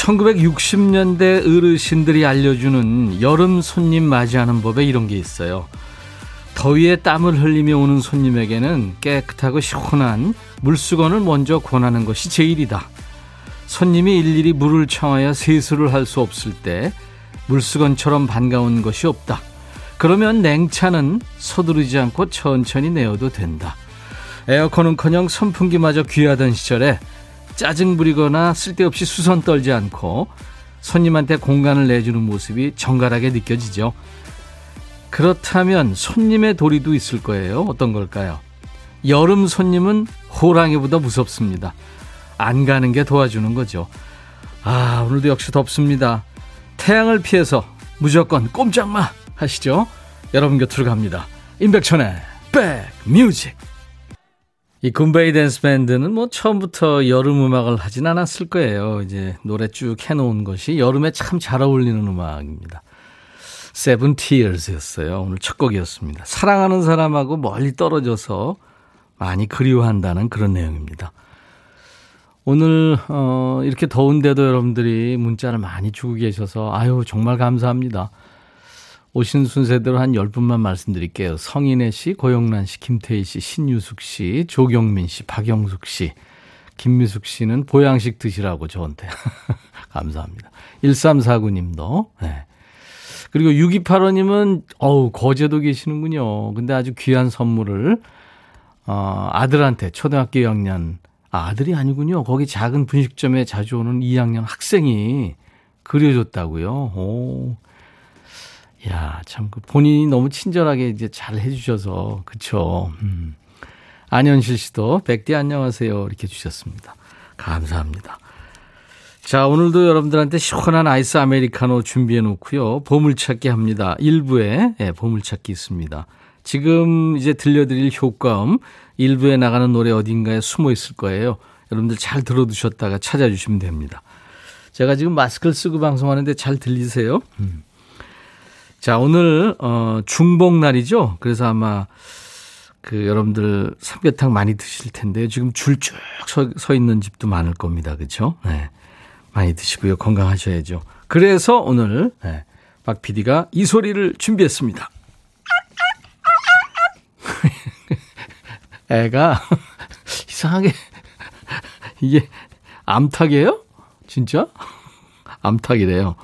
1960년대 어르신들이 알려주는 여름 손님 맞이하는 법에 이런 게 있어요. 더위에 땀을 흘리며 오는 손님에게는 깨끗하고 시원한 물수건을 먼저 권하는 것이 제일이다. 손님이 일일이 물을 청하여 세수를 할 수 없을 때 물수건처럼 반가운 것이 없다. 그러면 냉차는 서두르지 않고 천천히 내어도 된다. 에어컨은커녕 선풍기마저 귀하던 시절에 짜증 부리거나 쓸데없이 수선 떨지 않고 손님한테 공간을 내주는 모습이 정갈하게 느껴지죠. 그렇다면 손님의 도리도 있을 거예요. 어떤 걸까요? 여름 손님은 호랑이보다 무섭습니다. 안 가는 게 도와주는 거죠. 아, 오늘도 역시 덥습니다. 태양을 피해서 무조건 꼼짝마 하시죠. 여러분 곁으로 갑니다. 임백천의 백뮤직. 이 굼베이 댄스 밴드는 뭐 처음부터 여름 음악을 하진 않았을 거예요. 이제 노래 쭉 해놓은 것이 여름에 참 잘 어울리는 음악입니다. Seven Tears였어요. 오늘 첫 곡이었습니다. 사랑하는 사람하고 멀리 떨어져서 많이 그리워한다는 그런 내용입니다. 오늘 어 이렇게 더운데도 여러분들이 문자를 많이 주고 계셔서 아유 정말 감사합니다. 오신 순서대로 한 10분만 말씀드릴게요. 성인혜 씨, 고영란 씨, 김태희 씨, 신유숙 씨, 조경민 씨, 박영숙 씨, 김미숙 씨는 보양식 드시라고 저한테. 감사합니다. 1349님도. 네. 그리고 6285님은, 어우, 거제도 계시는군요. 근데 아주 귀한 선물을, 어, 아들한테 초등학교 2학년, 아, 아들이 아니군요. 거기 작은 분식점에 자주 오는 2학년 학생이 그려줬다고요. 오. 야, 참, 그 본인이 너무 친절하게 이제 잘 해주셔서, 그쵸. 음. 안현실 씨도, 백디 안녕하세요. 이렇게 주셨습니다. 감사합니다. 자, 오늘도 여러분들한테 시원한 아이스 아메리카노 준비해 놓고요. 보물찾기 합니다. 일부에 예, 보물찾기 있습니다. 지금 이제 들려드릴 효과음, 일부에 나가는 노래 어딘가에 숨어 있을 거예요. 여러분들 잘 들어두셨다가 찾아주시면 됩니다. 제가 지금 마스크를 쓰고 방송하는데 잘 들리세요? 음. 자, 오늘, 어, 중복날이죠? 그래서 아마, 그, 여러분들 삼계탕 많이 드실 텐데요. 지금 줄쭉 서, 서 있는 집도 많을 겁니다. 그죠? 네. 많이 드시고요. 건강하셔야죠. 그래서 오늘, 네, 박 PD가 이 소리를 준비했습니다. 애가 이상하게, 이게 암탉이에요? 진짜? 암탉이래요.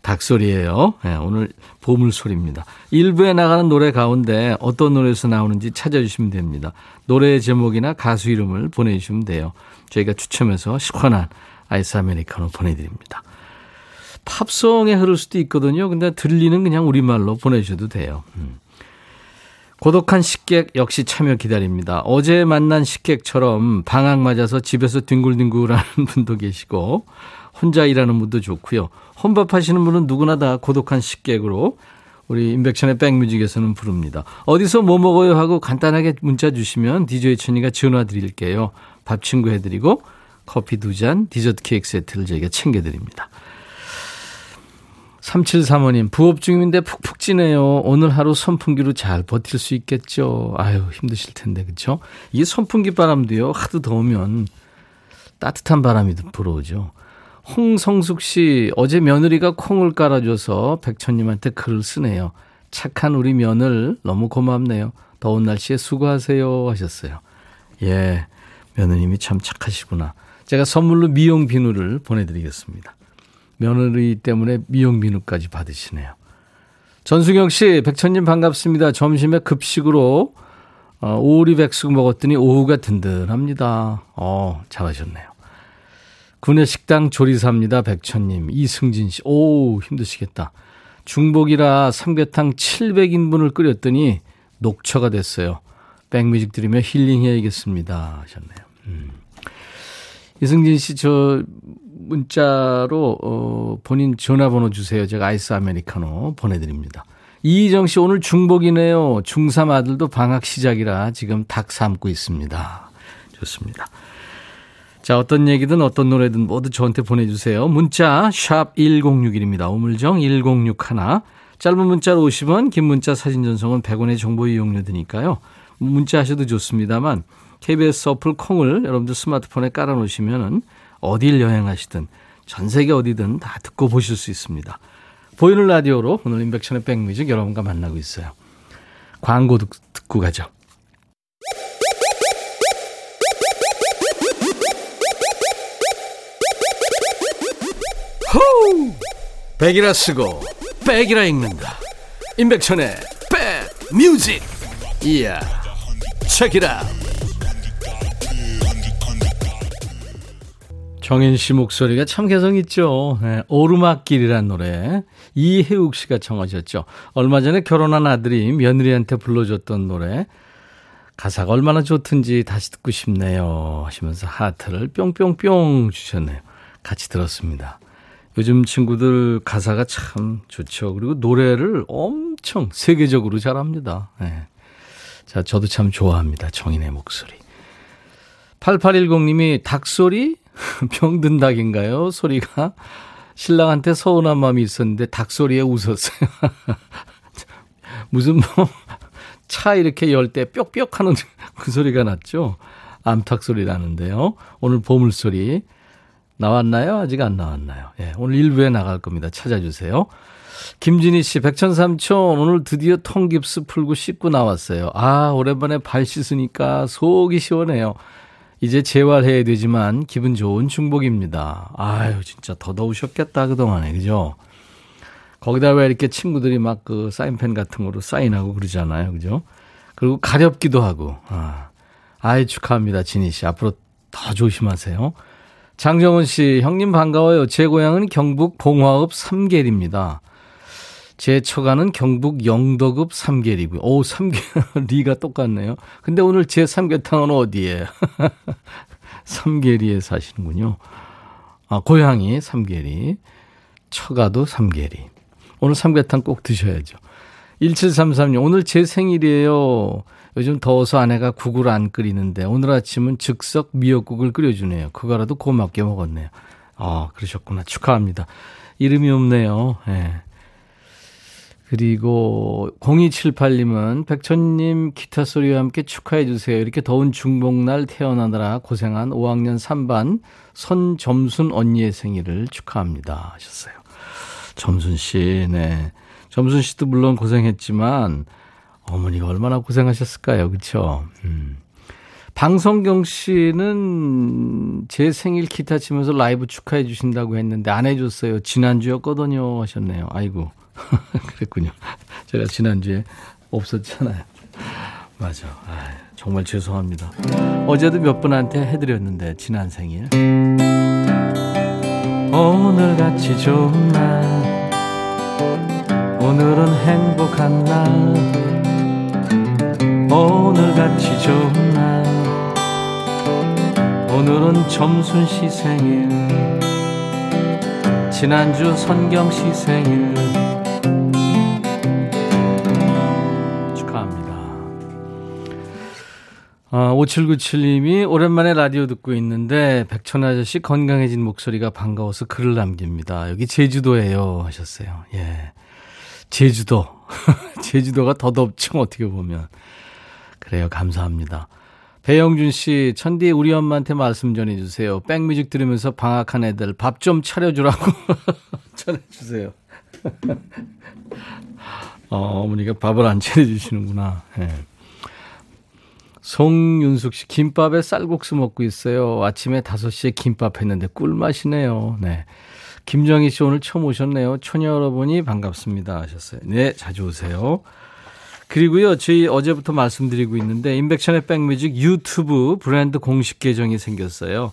닭소리예요. 네, 오늘 보물소리입니다. 일부에 나가는 노래 가운데 어떤 노래에서 나오는지 찾아주시면 됩니다. 노래 제목이나 가수 이름을 보내주시면 돼요. 저희가 추첨해서 시원한 아이스 아메리카노 보내드립니다. 팝송에 흐를 수도 있거든요. 근데 들리는 그냥 우리말로 보내주셔도 돼요. 음. 고독한 식객 역시 참여 기다립니다. 어제 만난 식객처럼 방학 맞아서 집에서 뒹굴뒹굴하는 분도 계시고 혼자 일하는 분도 좋고요. 혼밥 하시는 분은 누구나 다 고독한 식객으로 우리 인백션의 백뮤직에서는 부릅니다. 어디서 뭐 먹어요 하고 간단하게 문자 주시면 DJ 천이가 전화 드릴게요. 밥 친구 해드리고 커피 두 잔, 디저트 케이크 세트를 저희가 챙겨드립니다. 3735님, 부업 중인데 푹푹 찌네요. 오늘 하루 선풍기로 잘 버틸 수 있겠죠. 아유, 힘드실 텐데, 그쵸? 이게 선풍기 바람도요, 하도 더우면 따뜻한 바람이 불어오죠. 홍성숙 씨, 어제 며느리가 콩을 깔아줘서 백천님한테 글을 쓰네요. 착한 우리 며느리 너무 고맙네요. 더운 날씨에 수고하세요 하셨어요. 예, 며느님이 참 착하시구나. 제가 선물로 미용 비누를 보내드리겠습니다. 며느리 때문에 미용 비누까지 받으시네요. 전수경 씨, 백천님 반갑습니다. 점심에 급식으로 어, 오리 백숙 먹었더니 오후가 든든합니다. 어, 잘하셨네요. 군내 식당 조리사입니다. 백천님. 이승진 씨. 오, 힘드시겠다. 중복이라 삼계탕 700인분을 끓였더니 녹초가 됐어요. 백뮤직 들으며 힐링해야겠습니다. 하셨네요. 음. 이승진 씨, 저, 문자로 어, 본인 전화번호 주세요. 제가 아이스 아메리카노 보내드립니다. 이희정 씨 오늘 중복이네요. 중3 아들도 방학 시작이라 지금 닭 삶고 있습니다. 좋습니다. 자, 어떤 얘기든 어떤 노래든 모두 저한테 보내주세요. 문자, 샵 1061입니다. 우물정 1061. 짧은 문자로 50원, 긴 문자 사진 전송은 100원의 정보 이용료 드니까요. 문자 하셔도 좋습니다만, KBS 어플 콩을 여러분들 스마트폰에 깔아놓으시면은 어딜 여행하시든 전 세계 어디든 다 듣고 보실 수 있습니다. 보이는 라디오로 오늘 인백션의 백뮤직 여러분과 만나고 있어요. 광고 듣, 듣고 가죠. 호우! 백이라 쓰고 백이라 읽는다. 임백천의 백 뮤직. 이야. 책이라. 정인 씨 목소리가 참 개성 있죠. 네, 오르막길이란 노래 이혜욱 씨가 청하셨죠. 얼마 전에 결혼한 아들이 며느리한테 불러줬던 노래 가사가 얼마나 좋든지 다시 듣고 싶네요 하시면서 하트를 뿅뿅뿅 주셨네요. 같이 들었습니다. 요즘 친구들 가사가 참 좋죠. 그리고 노래를 엄청 세계적으로 잘합니다. 네. 자, 저도 참 좋아합니다. 정인의 목소리. 8810님이 닭소리? 병든 닭인가요? 소리가? 신랑한테 서운한 마음이 있었는데 닭소리에 웃었어요. 무슨 뭐, 차 이렇게 열때 뾱뾱 하는 그 소리가 났죠? 암탉 소리 나는데요. 오늘 보물 소리. 나왔나요? 아직 안 나왔나요? 예, 오늘 일부에 나갈 겁니다. 찾아주세요. 김진희 씨, 백천삼촌, 오늘 드디어 통깁스 풀고 씻고 나왔어요. 아, 오랜만에 발 씻으니까 속이 시원해요. 이제 재활해야 되지만 기분 좋은 중복입니다. 아유, 진짜 더 더우셨겠다, 그동안에. 그죠? 거기다 왜 이렇게 친구들이 막 그 사인펜 같은 거로 사인하고 그러잖아요. 그죠? 그리고 가렵기도 하고. 아, 아이, 축하합니다. 진희 씨. 앞으로 더 조심하세요. 장정은 씨, 형님 반가워요. 제 고향은 경북 봉화읍 삼계리입니다. 제 처가는 경북 영덕읍 삼계리고요. 오, 삼계, 리가 똑같네요. 근데 오늘 제 삼계탕은 어디에? 삼계리에 사시는군요. 아, 고향이 삼계리. 처가도 삼계리. 오늘 삼계탕 꼭 드셔야죠. 1733님, 오늘 제 생일이에요. 요즘 더워서 아내가 국을 안 끓이는데 오늘 아침은 즉석 미역국을 끓여주네요. 그거라도 고맙게 먹었네요. 아, 그러셨구나. 축하합니다. 이름이 없네요. 예. 네. 그리고 0278님은 백천님 기타 소리와 함께 축하해 주세요. 이렇게 더운 중복날 태어나느라 고생한 5학년 3반 손점순 언니의 생일을 축하합니다. 하셨어요. 점순 씨, 네. 점순 씨도 물론 고생했지만 어머니가 얼마나 고생하셨을까요? 그렇죠? 음. 방성경 씨는 제 생일 기타 치면서 라이브 축하해 주신다고 했는데 안 해줬어요. 지난주였거든요 하셨네요. 아이고. 그랬군요. 제가 지난주에 없었잖아요. 맞아. 아, 정말 죄송합니다. 어제도 몇 분한테 해드렸는데, 지난 생일. 오늘 같이 좋은 날, 오늘은 행복한 날, 오늘같이 좋은 날, 오늘은 점순 씨 생일, 지난주 선경 씨 생일, 아, 5797님이 오랜만에 라디오 듣고 있는데 백천 아저씨 건강해진 목소리가 반가워서 글을 남깁니다. 여기 제주도예요 하셨어요. 예. 제주도. 제주도가 더 덥죠 어떻게 보면. 그래요. 감사합니다. 배영준 씨, 천디 우리 엄마한테 말씀 전해주세요. 백뮤직 들으면서 방학한 애들 밥 좀 차려주라고 전해주세요. 어, 어머니가 밥을 안 차려주시는구나. 예. 송윤숙 씨, 김밥에 쌀국수 먹고 있어요. 아침에 5시에 김밥 했는데 꿀맛이네요. 네. 김정희 씨 오늘 처음 오셨네요. 처녀 여러분이 반갑습니다. 하셨어요. 네, 자주 오세요. 그리고요, 저희 어제부터 말씀드리고 있는데, 인백천의 백뮤직 유튜브 브랜드 공식 계정이 생겼어요.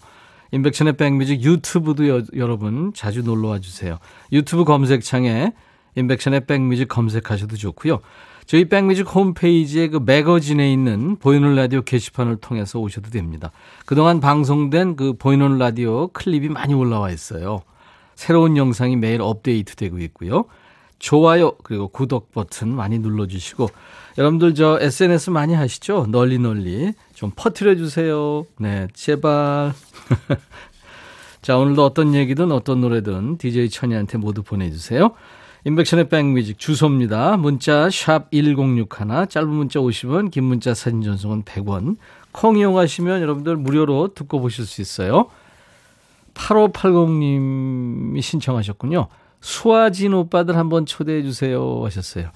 인백천의 백뮤직 유튜브도 여, 여러분 자주 놀러 와 주세요. 유튜브 검색창에 인백천의 백뮤직 검색하셔도 좋고요. 저희 백뮤직 홈페이지에 그 매거진에 있는 보이는 라디오 게시판을 통해서 오셔도 됩니다. 그동안 방송된 그 보이는 라디오 클립이 많이 올라와 있어요. 새로운 영상이 매일 업데이트 되고 있고요. 좋아요 그리고 구독 버튼 많이 눌러주시고 여러분들 저 SNS 많이 하시죠? 널리 널리 좀 퍼뜨려 주세요. 네, 제발. 자, 오늘도 어떤 얘기든 어떤 노래든 DJ 천이한테 모두 보내주세요. 인백션의 백뮤직 주소입니다. 문자 샵 1061, 짧은 문자 50원, 긴 문자 사진 전송은 100원. 콩 이용하시면 여러분들 무료로 듣고 보실 수 있어요. 8580님이 신청하셨군요. 수아진 오빠들 한번 초대해 주세요 하셨어요.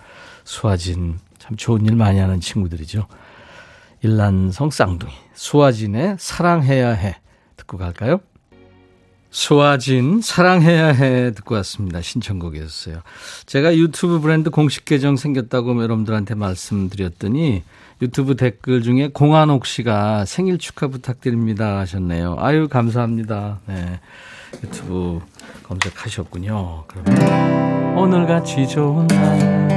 수아진 참 좋은 일 많이 하는 친구들이죠. 일란성 쌍둥이 수아진의 사랑해야 해 듣고 갈까요? 수아진 사랑해야 해 듣고 왔습니다. 신청곡이었어요. 제가 유튜브 브랜드 공식 계정 생겼다고 여러분들한테 말씀드렸더니 유튜브 댓글 중에 공한옥 씨가 생일 축하 부탁드립니다 하셨네요. 아유 감사합니다. 네. 유튜브 검색하셨군요. 그러면 오늘같이 좋은 날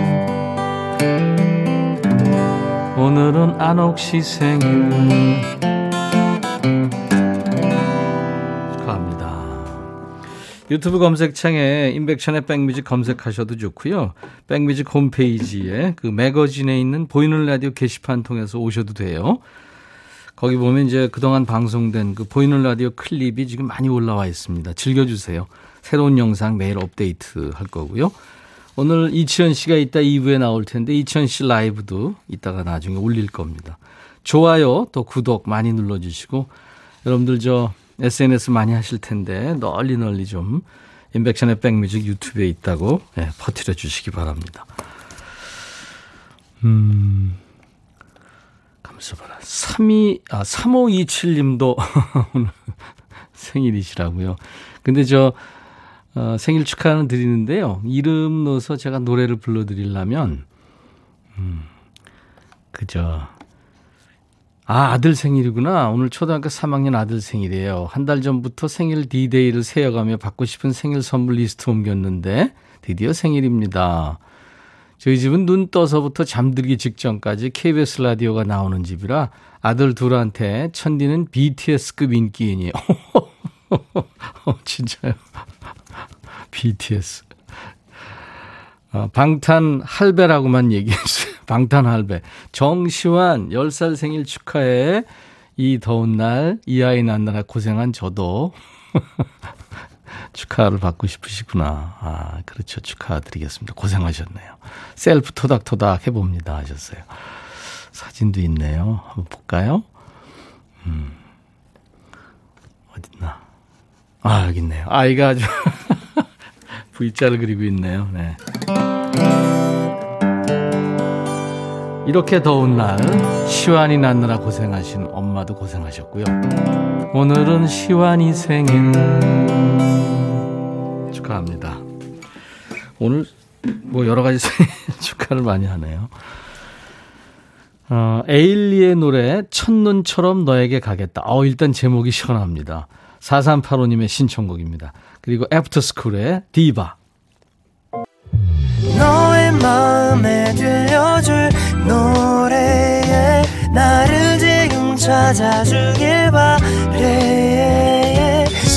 오늘은 안옥 씨 생일 축하합니다. 유튜브 검색창에 인백션의 백뮤직 검색하셔도 좋고요. 백뮤직 홈페이지에 그 매거진에 있는 보이는 라디오 게시판 통해서 오셔도 돼요. 거기 보면 이제 그동안 방송된 그 보이는 라디오 클립이 지금 많이 올라와 있습니다. 즐겨주세요. 새로운 영상 매일 업데이트 할 거고요. 오늘 이치현 씨가 이따 2부에 나올 텐데 이치현 씨 라이브도 이따가 나중에 올릴 겁니다. 좋아요 또 구독 많이 눌러주시고 여러분들 저 SNS 많이 하실 텐데 널리 널리 좀 인백천의 백뮤직 유튜브에 있다고 네, 퍼뜨려 주시기 바랍니다. 음. 봐라. 32, 아, 3527님도 오늘 생일이시라고요. 근데 저, 어, 생일 축하는 드리는데요. 이름 넣어서 제가 노래를 불러드리려면, 음, 그저, 아, 아들 생일이구나. 오늘 초등학교 3학년 아들 생일이에요. 한 달 전부터 생일 디데이를 세어가며 받고 싶은 생일 선물 리스트 읊었는데, 드디어 생일입니다. 저희 집은 눈 떠서부터 잠들기 직전까지 KBS 라디오가 나오는 집이라 아들 둘한테 천디는 BTS급 인기인이에요. 어, 진짜요. BTS. 어, 방탄 할배라고만 얘기했어요. 방탄 할배. 정시환 10살 생일 축하해. 이 더운 날, 이 아이 낳느라 고생한 저도 축하를 받고 싶으시구나. 아, 그렇죠. 축하드리겠습니다. 고생하셨네요. 셀프 토닥토닥 해봅니다. 하셨어요. 사진도 있네요. 한번 볼까요? 음. 어딨나? 아, 여기 있네요. 아이가 아주 V자를 그리고 있네요. 네. 이렇게 더운 날 시완이 낳느라 고생하신 엄마도 고생하셨고요. 오늘은 시완이 생일 축하합니다. 오늘 뭐 여러 가지 축하를 많이 하네요. 어, 에일리의 노래 첫눈처럼 너에게 가겠다. 어, 일단 제목이 시원합니다. 4385님의 신청곡입니다. 그리고 애프터스쿨의 디바. 너의 마음에 들려줄 노래에 나를 지금 찾아주길 바래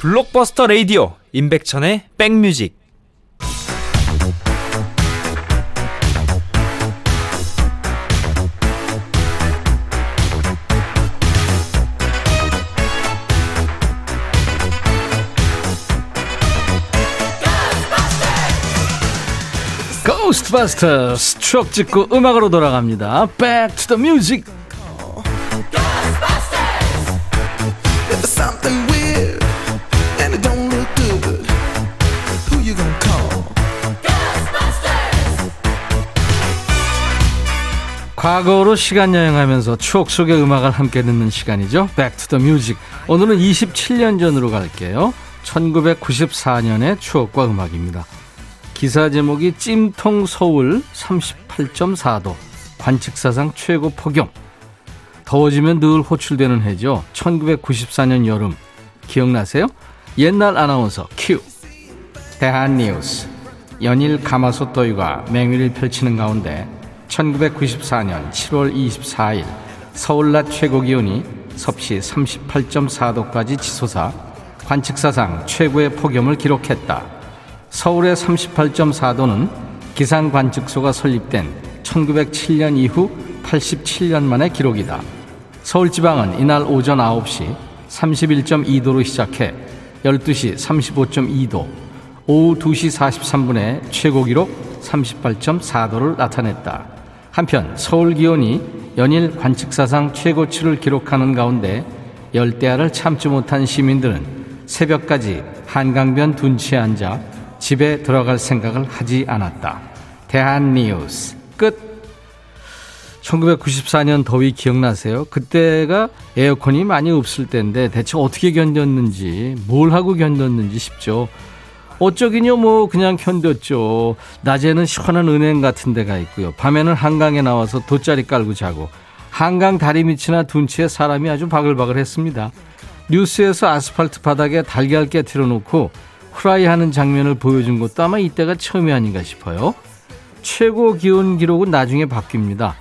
블록버스터 레이디오 임백천의 백뮤직 고스트바스터스 추억 찍고 음악으로 돌아갑니다. The music. 과거로 시간 여행하면서 추억 속의 음악을 함께 듣는 시간이죠. Back to the Music. 오늘은 27년 전으로 갈게요. 1994년의 추억과 음악입니다. 기사 제목이 찜통 서울 38.4도 관측사상 최고 폭염. 더워지면 늘 호출되는 해죠. 1994년 여름. 기억나세요? 옛날 아나운서 큐. 대한 뉴스. 연일 가마솥 더위가 맹위를 펼치는 가운데 1994년 7월 24일 서울 낮 최고 기온이 섭씨 38.4도까지 치솟아 관측사상 최고의 폭염을 기록했다. 서울의 38.4도는 기상 관측소가 설립된 1907년 이후 87년 만의 기록이다. 서울 지방은 이날 오전 9시 31.2도로 시작해 12시 35.2도, 오후 2시 43분에 최고 기록 38.4도를 나타냈다. 한편 서울 기온이 연일 관측사상 최고치를 기록하는 가운데 열대야를 참지 못한 시민들은 새벽까지 한강변 둔치에 앉아 집에 들어갈 생각을 하지 않았다. 대한뉴스 끝. 1994년 더위 기억나세요? 그때가 에어컨이 많이 없을 때인데 대체 어떻게 견뎠는지, 뭘 하고 견뎠는지 싶죠. 어쩌긴요, 뭐, 그냥 견뎠죠. 낮에는 시원한 은행 같은 데가 있고요. 밤에는 한강에 나와서 돗자리 깔고 자고, 한강 다리 밑이나 둔치에 사람이 아주 바글바글 했습니다. 뉴스에서 아스팔트 바닥에 달걀 깨트려 놓고 후라이 하는 장면을 보여준 것도 아마 이때가 처음이 아닌가 싶어요. 최고 기온 기록은 나중에 바뀝니다.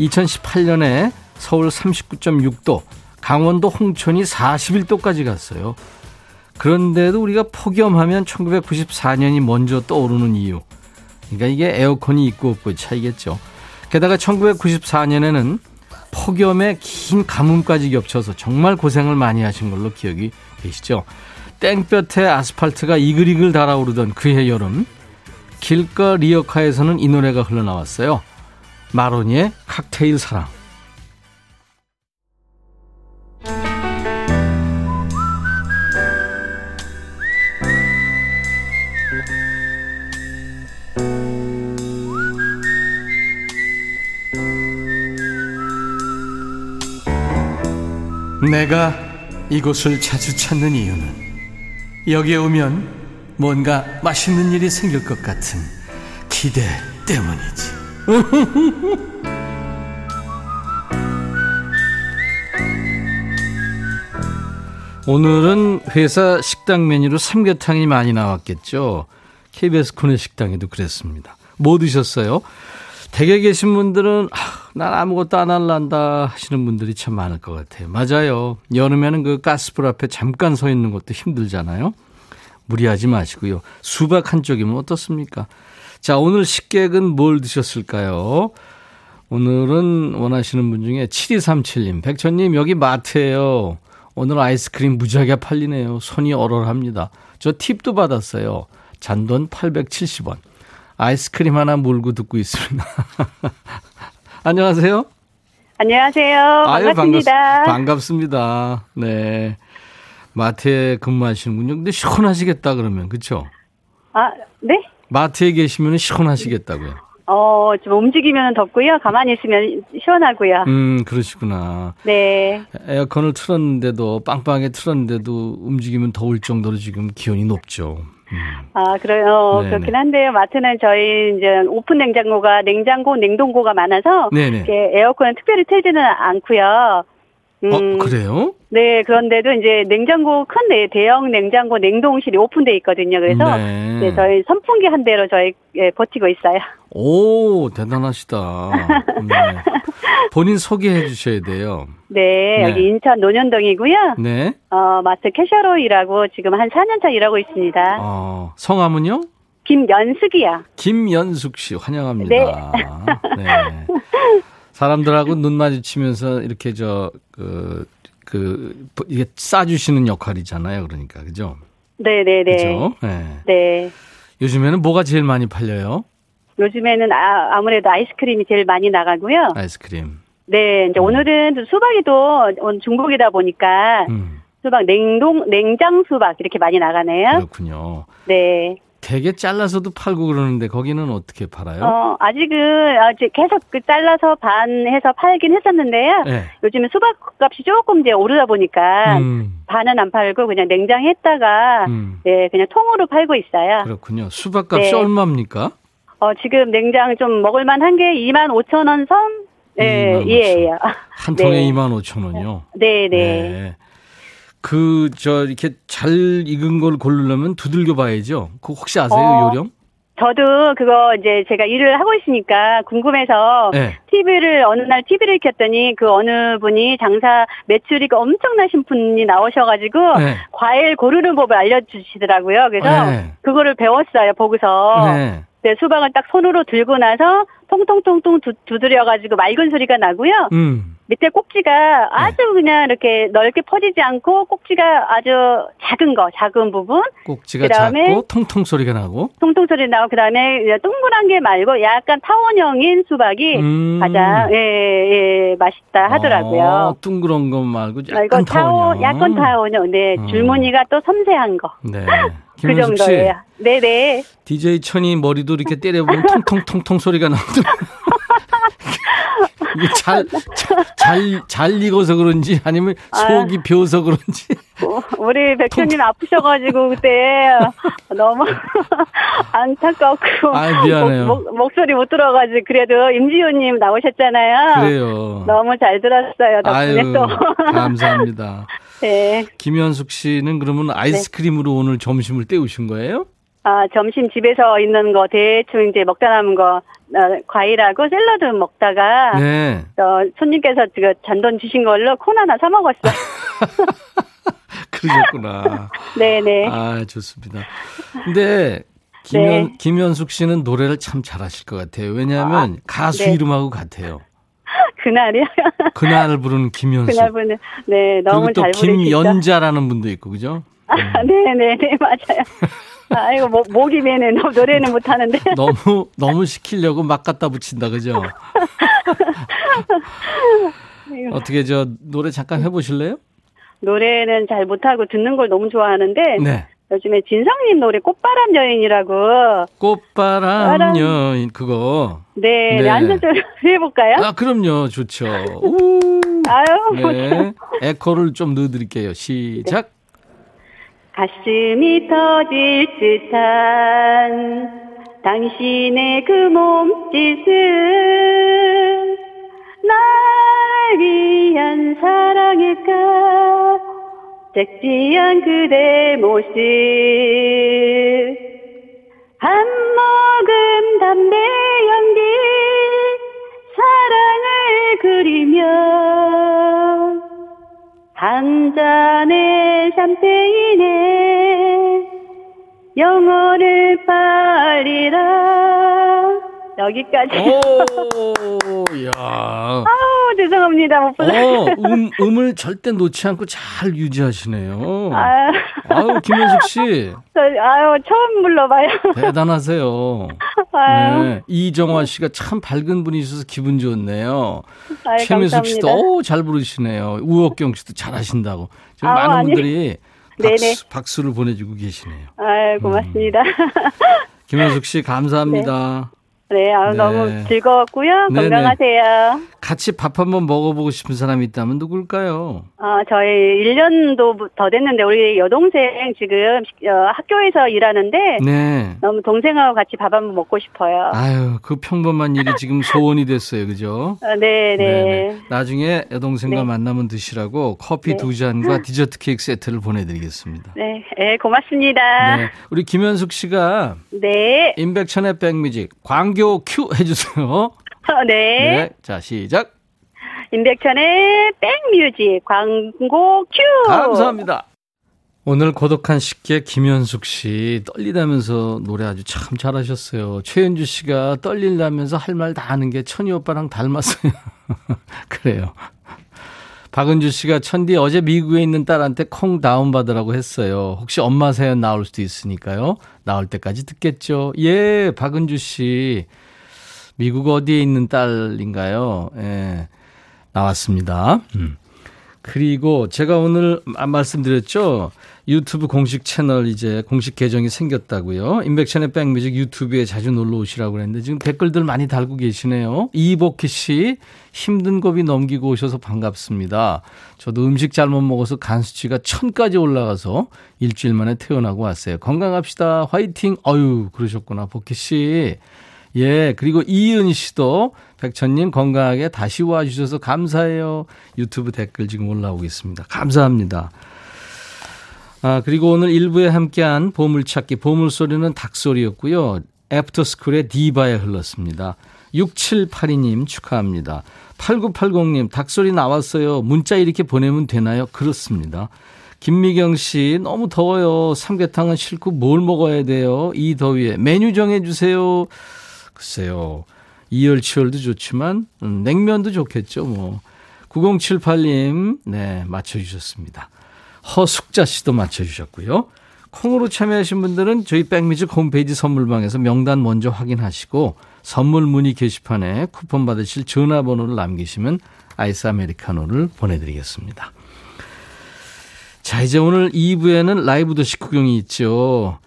2018년에 서울 39.6도, 강원도 홍천이 41도까지 갔어요. 그런데도 우리가 폭염하면 1994년이 먼저 떠오르는 이유. 그러니까 이게 에어컨이 있고 없고 차이겠죠. 게다가 1994년에는 폭염에 긴 가뭄까지 겹쳐서 정말 고생을 많이 하신 걸로 기억이 되시죠. 땡볕에 아스팔트가 이글이글 달아오르던 그해 여름 길가 리어카에서는 이 노래가 흘러나왔어요. 마로니의 칵테일 사랑. 내가 이곳을 자주 찾는 이유는 여기에 오면 뭔가 맛있는 일이 생길 것 같은 기대 때문이지. 오늘은 회사 식당 메뉴로 삼계탕이 많이 나왔겠죠. KBS 군내 식당에도 그랬습니다. 뭐 드셨어요? 댁에 계신 분들은 아, 난 아무것도 안 할란다 하시는 분들이 참 많을 것 같아요. 맞아요. 여름에는 그 가스불 앞에 잠깐 서 있는 것도 힘들잖아요. 무리하지 마시고요. 수박 한 쪽이면 어떻습니까? 자, 오늘 식객은 뭘 드셨을까요? 오늘은 원하시는 분 중에 7237님, 백천님, 여기 마트예요. 오늘 아이스크림 무지하게 팔리네요. 손이 얼얼합니다. 저 팁도 받았어요. 잔돈 870원. 아이스크림 하나 물고 듣고 있습니다. 안녕하세요. 안녕하세요. 아유, 반갑습니다. 반갑, 반갑 습니다. 네. 마트에 근무하시는군요. 근데 시원하시겠다 그러면 그렇죠? 아, 네? 마트에 계시면 시원하시겠다고요. 어, 좀 움직이면 덥고요. 가만히 있으면 시원하고요. 음, 그러시구나. 네. 에어컨을 틀었는데도 빵빵하게 틀었는데도 움직이면 더울 정도로 지금 기온이 높죠. 음. 아, 그래요. 네네. 그렇긴 한데요. 마트는 저희 이제 오픈 냉장고가 냉장고, 냉동고가 많아서 네네. 이렇게 에어컨은 특별히 틀지는 않고요. 음, 어, 그래요? 네, 그런데도 이제 냉장고 큰 네, 대형 냉장고 냉동실이 오픈돼 있거든요. 그래서 네. 네, 저희 선풍기 한 대로 저희 예, 버티고 있어요. 오, 대단하시다. 네. 본인 소개해 주셔야 돼요. 네, 네. 여기 인천 논현동이고요. 네. 어, 마트 캐셔로 일하고 지금 한 4년 차 일하고 있습니다. 어, 성함은요? 김연숙이요. 김연숙 씨 환영합니다. 네. 사람들하고 눈 마주치면서 이렇게 저, 그, 그, 이게 싸주시는 역할이잖아요. 그러니까. 그죠? 네네네. 그죠? 네. 네. 요즘에는 뭐가 제일 많이 팔려요? 요즘에는 아, 아무래도 아이스크림이 제일 많이 나가고요. 아이스크림. 네, 이제 오늘은 좀 수박이 또 오늘 중복이다 보니까 음, 수박 냉동 냉장 수박 이렇게 많이 나가네요. 그렇군요. 네. 되게 잘라서도 팔고 그러는데 거기는 어떻게 팔아요? 어, 아직은 아직 계속 그 잘라서 반해서 팔긴 했었는데요. 네. 요즘에 수박 값이 조금 이제 오르다 보니까 음, 반은 안 팔고 그냥 냉장했다가 음, 네, 그냥 통으로 팔고 있어요. 그렇군요. 수박값이 네. 얼마입니까? 어, 지금 냉장 좀 먹을만 한 게 2만 5천 원 선? 네, 25,000. 예예요. 한 통에 네. 2만 5천 원이요. 네, 네. 그, 저, 이렇게 잘 익은 걸 고르려면 두들겨 봐야죠. 그거 혹시 아세요, 어. 요령? 저도 그거 이제 제가 일을 하고 있으니까 궁금해서 네. TV를 어느 날 TV를 켰더니 그 어느 분이 장사 매출이 엄청나신 분이 나오셔가지고 네. 과일 고르는 법을 알려주시더라고요. 그래서 네. 그거를 배웠어요. 보고서 네. 네, 수박을 딱 손으로 들고 나서 통통통통 두, 두드려가지고 맑은 소리가 나고요. 음. 밑에 꼭지가 아주 그냥 이렇게 넓게 퍼지지 않고 꼭지가 아주 작은 거, 작은 부분, 꼭지가 그다음에 작고 통통 소리가 나고. 통통 소리 나고 그다음에 동그란 게 말고 약간 타원형인 수박이 음. 가장 예, 예, 맛있다 하더라고요. 어, 둥그런 거 말고 아, 약간 타원. 약간 타원형. 네, 음. 줄무늬가 또 섬세한 거. 네. 그 정도예요. 네네. DJ 천이 머리도 이렇게 때려보면 통통통통 소리가. 이게 잘, 잘, 잘, 잘 익어서 그런지 아니면 속이 비어서 그런지. 어, 우리 백현님 아프셔가지고 그때 너무 안타깝고 아이, 미안해요. 목, 목, 소리못 들어가지고 그래도 임지호님 나오셨잖아요. 그래요. 너무 잘 들었어요. 덕분에 아유, 또. 감사합니다. 네. 김현숙 씨는 그러면 아이스크림으로 오늘 점심을 때우신 거예요? 아, 점심 집에서 있는 거 대충 이제 먹다 남은 거 어, 과일하고 샐러드 먹다가 네. 어, 손님께서 그 잔돈 주신 걸로 콘 하나 사 먹었어요. 그러셨구나. 네네. 아, 좋습니다. 근데 김현, 네. 김현숙 씨는 노래를 참 잘하실 것 같아요. 왜냐하면 가수 네. 이름하고 같아요. 그날이요. 그날 부른 김현숙. 그날 분은 네 너무 잘 부르시죠. 김연자라는 분도 있고 그죠? 아, 네네네 맞아요. 아이고 목, 목이 메네 너- 노래는 못하는데. 너무 너무 시키려고 막 갖다 붙인다 그죠? 어떻게 저 노래 잠깐 해보실래요? 노래는 잘 못하고 듣는 걸 너무 좋아하는데 네. 요즘에 진성님 노래 꽃바람 여인이라고 꽃바람 바람. 여인 그거. 네, 네. 네. 한 소절 해볼까요? 아 그럼요 좋죠. 우. 아유 네. 에코를 좀 넣어드릴게요. 시작. 가슴이 터질 듯한 당신의 그 몸짓은 날 위한 사랑일까? 섹시한 그대 모습. 한 모금 담배 연기 사랑을 그리며 한 잔의 샴페인에 영혼을 팔리라 여기까지 오, 야. 아우 죄송합니다 못 불러 어, 음, 음을 절대 놓지 않고 잘 유지하시네요. 아유, 아유, 김현숙 씨, 저, 아유 처음 불러봐요 대단하세요. 아유, 네, 이정화 씨가 참 밝은 분이셔서 기분 좋네요. 아유 최민숙 씨도 감사합니다 오, 잘 부르시네요. 우옥경 씨도 잘 하신다고. 지금 아우, 많은 아니. 분들이. 박수, 박수를 보내주고 계시네요. 아유 고맙습니다 김현숙 씨 감사합니다. 네 아유 네. 너무 즐거웠고요 네네. 건강하세요 같이 밥 한번 먹어보고 싶은 사람이 있다면 누굴까요? 아, 저희 1년도 더 됐는데 우리 여동생 지금 어, 학교에서 일하는데 네. 너무 동생하고 같이 밥 한번 먹고 싶어요. 아유, 그 평범한 일이 지금 소원이 됐어요. 그죠? 아, 네, 네. 나중에 여동생과 네. 만나면 드시라고 커피 네. 두 잔과 디저트 케이크 세트를 보내드리겠습니다. 네, 네, 고맙습니다. 네. 우리 김현숙 씨가 네. 임백천의 백뮤직 광 교큐 해주세요. 어, 네. 자, 시작. 임백천의 백뮤직 광고 큐. 감사합니다. 오늘 고독한 식객 김현숙 씨 떨리다면서 노래 아주 참 잘하셨어요. 최현주 씨가 떨린다면서 할 말 다 하는 게 천희 오빠랑 닮았어요. 그래요. 박은주 씨가 천디 어제 미국에 있는 딸한테 콩 다운받으라고 했어요. 혹시 엄마 사연 나올 수도 있으니까요. 나올 때까지 듣겠죠. 예, 박은주 씨. 미국 어디에 있는 딸인가요? 예. 나왔습니다. 음. 그리고 제가 오늘 아- 말씀드렸죠. 유튜브 공식 채널 이제 공식 계정이 생겼다고요. 인백션의 백뮤직 유튜브에 자주 놀러 오시라고 그랬는데 지금 댓글들 많이 달고 계시네요. 이복희 씨 힘든 고비 넘기고 오셔서 반갑습니다. 저도 음식 잘못 먹어서 간 수치가 천까지 올라가서 일주일 만에 퇴원하고 왔어요. 건강합시다. 화이팅. 어유 그러셨구나. 복희 씨. 예, 그리고 이은 씨도 백천님 건강하게 다시 와주셔서 감사해요. 유튜브 댓글 지금 올라오고 있습니다. 감사합니다. 아, 그리고 오늘 일부에 함께한 보물찾기, 보물소리는 닭소리였고요. 애프터스쿨의 디바에 흘렀습니다. 6782님 축하합니다. 8980님 닭소리 나왔어요. 문자 이렇게 보내면 되나요? 그렇습니다. 김미경 씨 너무 더워요. 삼계탕은 싫고 뭘 먹어야 돼요? 이 더위에 메뉴 정해 주세요. 글쎄요. 이열치열도 좋지만 음, 냉면도 좋겠죠. 뭐 9078님 네 맞춰주셨습니다. 허숙자 씨도 맞춰주셨고요. 콩으로 참여하신 분들은 저희 백뮤직 홈페이지 선물방에서 명단 먼저 확인하시고 선물 문의 게시판에 쿠폰 받으실 전화번호를 남기시면 아이스 아메리카노를 보내드리겠습니다. 자 이제 오늘 2부에는 라이브 도시 구경이 있죠.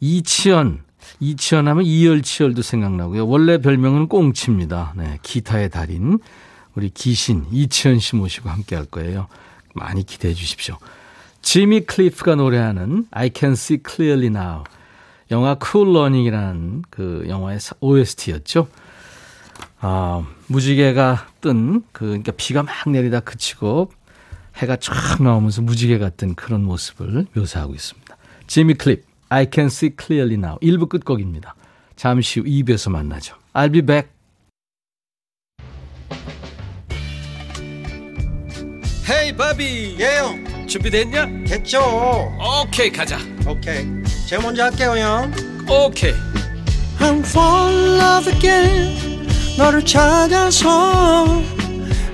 이치현 이치현 하면 이열치열도 생각나고요. 원래 별명은 꽁치입니다. 네, 기타의 달인 우리 기신 이치현 씨 모시고 함께 할 거예요. 많이 기대해 주십시오. 지미 클리프가 노래하는 I Can See Clearly Now. 영화 Cool Running이라는 그 영화의 OST였죠. 아, 무지개가 뜬, 그, 그러니까 비가 막 내리다 그치고 해가 쫙 나오면서 무지개가 뜬 그런 모습을 묘사하고 있습니다. 지미 클립, I Can See Clearly Now. 1부 끝곡입니다. 잠시 후 2부에서 만나죠. I'll be back. 헤이 바비 예영 준비됐냐? 됐죠 오케이 가자 오케이 제가 먼저 할게요 형 오케이 I'm fall in love again 너를 찾아서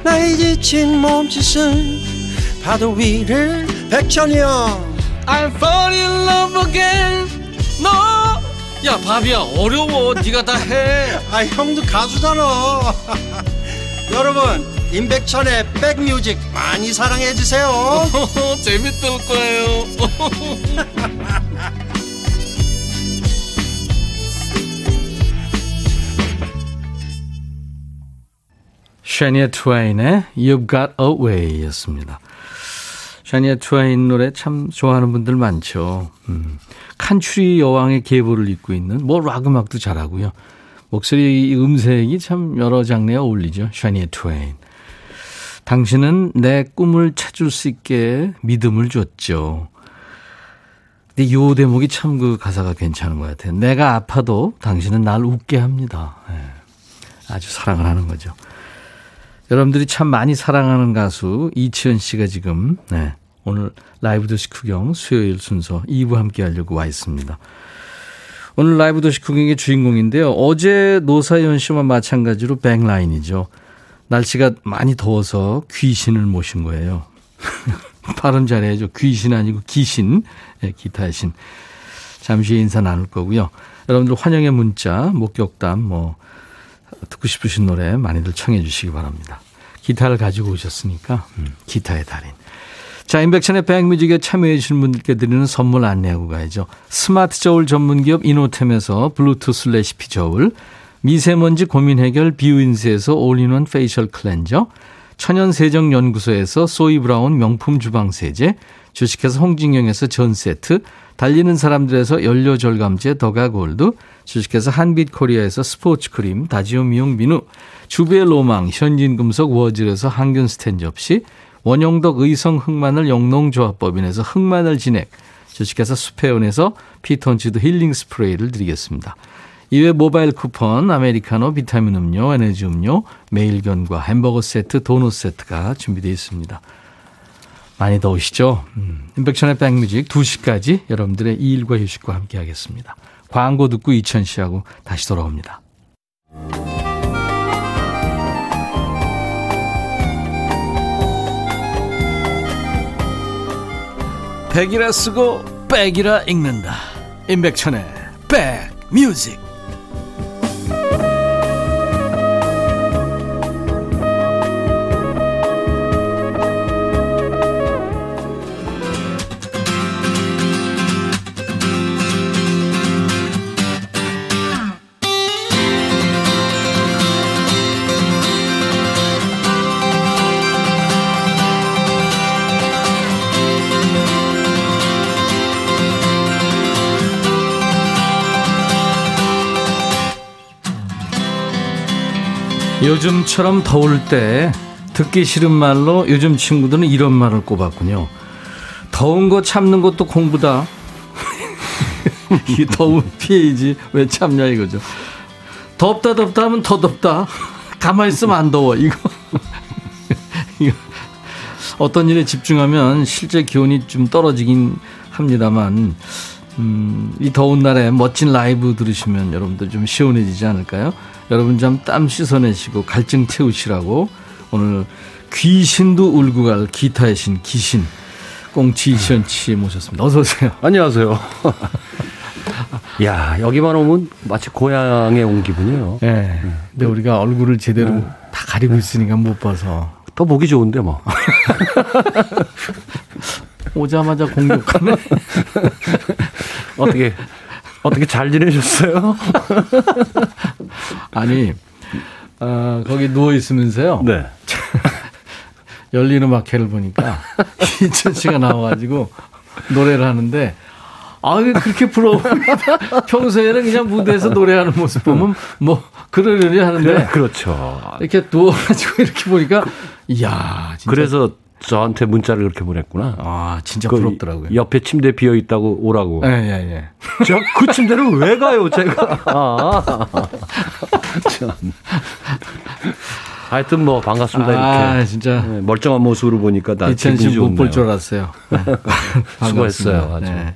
나의 지친 몸짓은 파도 위를 백천이 형 I'm fall in love again. 너야 바비야 어려워. 네가 다 해. 아 형도 가수잖아. 여러분 임백천의 백뮤직 많이 사랑해 주세요. 재밌을 거예요. 샤니아 트와인의 You've Got a Way 였습니다. 샤니아 트와인 노래 참 좋아하는 분들 많죠. 음, 칸츄리 여왕의 계보를 잇고 있는 뭐락 음악도 잘하고요. 목소리 음색이 참 여러 장르에 어울리죠. 샤니아 트와인. 당신은 내 꿈을 찾을 수 있게 믿음을 줬죠. 근데 요 대목이 참 그 가사가 괜찮은 것 같아요. 내가 아파도 당신은 날 웃게 합니다. 예. 아주 사랑을 하는 거죠. 여러분들이 참 많이 사랑하는 가수 이치현 씨가 지금 네, 오늘 라이브 도시 구경 수요일 순서 2부 함께 하려고 와 있습니다. 오늘 라이브 도시 구경의 주인공인데요. 어제 노사연 씨와 마찬가지로 백라인이죠. 날씨가 많이 더워서 귀신을 모신 거예요. 발음 잘해야죠. 귀신 아니고 기신, 네, 기타의 신. 잠시 인사 나눌 거고요. 여러분들 환영의 문자, 목격담, 뭐 듣고 싶으신 노래 많이들 청해 주시기 바랍니다. 기타를 가지고 오셨으니까 음, 기타의 달인. 자, 인백천의 백뮤직에 참여해 주신 분들께 드리는 선물 안내하고 가야죠. 스마트 저울 전문기업 이노템에서 블루투스 레시피 저울, 미세먼지 고민 해결 비우인스에서 all-in-one facial cleanser, 천연 세정 연구소에서 소이 브라운 명품 주방 세제, 주식회사 홍진경에서 전 세트, 달리는 사람들에서 연료 절감제 더가 골드, 주식회사 한빛 코리아에서 스포츠 크림, 다지오 미용 비누, 주베 로망, 현진금속 워즐에서 항균 스탠 접시, 원용덕 의성 흑마늘 영농조합법인에서 흑마늘 진액, 주식회사 수페온에서 피톤치드 힐링 스프레이를 드리겠습니다. 이외 모바일 쿠폰, 아메리카노, 비타민 음료, 에너지 음료, 매일견과 햄버거 세트, 도넛 세트가 준비되어 있습니다. 많이 더우시죠? 음, 인백션의 백뮤직 2시까지 여러분들의 일과 휴식과 함께 하겠습니다. 광고 듣고 이천 씨하고 다시 돌아옵니다. 백이라 쓰고 백이라 읽는다. 임백천의 백뮤직. 요즘처럼 더울 때 듣기 싫은 말로 요즘 친구들은 이런 말을 꼽았군요. 더운 거 참는 것도 공부다. 이 더운 피해이지 왜 참냐 이거죠. 덥다 덥다 하면 더 덥다. 가만히 있으면 안 더워. 이거 어떤 일에 집중하면 실제 기온이 좀 떨어지긴 합니다만 음, 이 더운 날에 멋진 라이브 들으시면 여러분들 좀 시원해지지 않을까요? 여러분 좀 땀 씻어내시고 갈증 채우시라고 오늘 귀신도 울고 갈 기타의 신 기신 꽁치 이시연치 모셨습니다. 어서 오세요. 안녕하세요. 야 여기만 오면 마치 고향에 온 기분이에요. 예. 근데 우리가 얼굴을 제대로 다 가리고 있으니까 못 봐서 더 보기 좋은데 뭐. 오자마자 공격하네. 어떻게 어떻게 잘 지내셨어요? 아니 아, 거기 누워 있으면서요. 네. 열린 음악회를 보니까 이천 씨가 나와가지고 노래를 하는데 아, 왜 그렇게 부러워. 평소에는 그냥 무대에서 노래하는 모습 보면 뭐 그러려니 하는데 그렇죠. 이렇게 누워가지고 이렇게 보니까 이야 진짜 그래서 저한테 문자를 그렇게 보냈구나. 아 진짜 그 부럽더라고요. 옆에 침대 비어 있다고 오라고. 예, 예, 예. 제가 그 침대를 왜 가요, 제가? 아, 참. 하여튼 뭐 반갑습니다 이렇게 아, 진짜. 네, 멀쩡한 모습으로 보니까 나 이천 기분이 좋네요. 줄 알았어요. 네. 수고했어요. 아주. 네.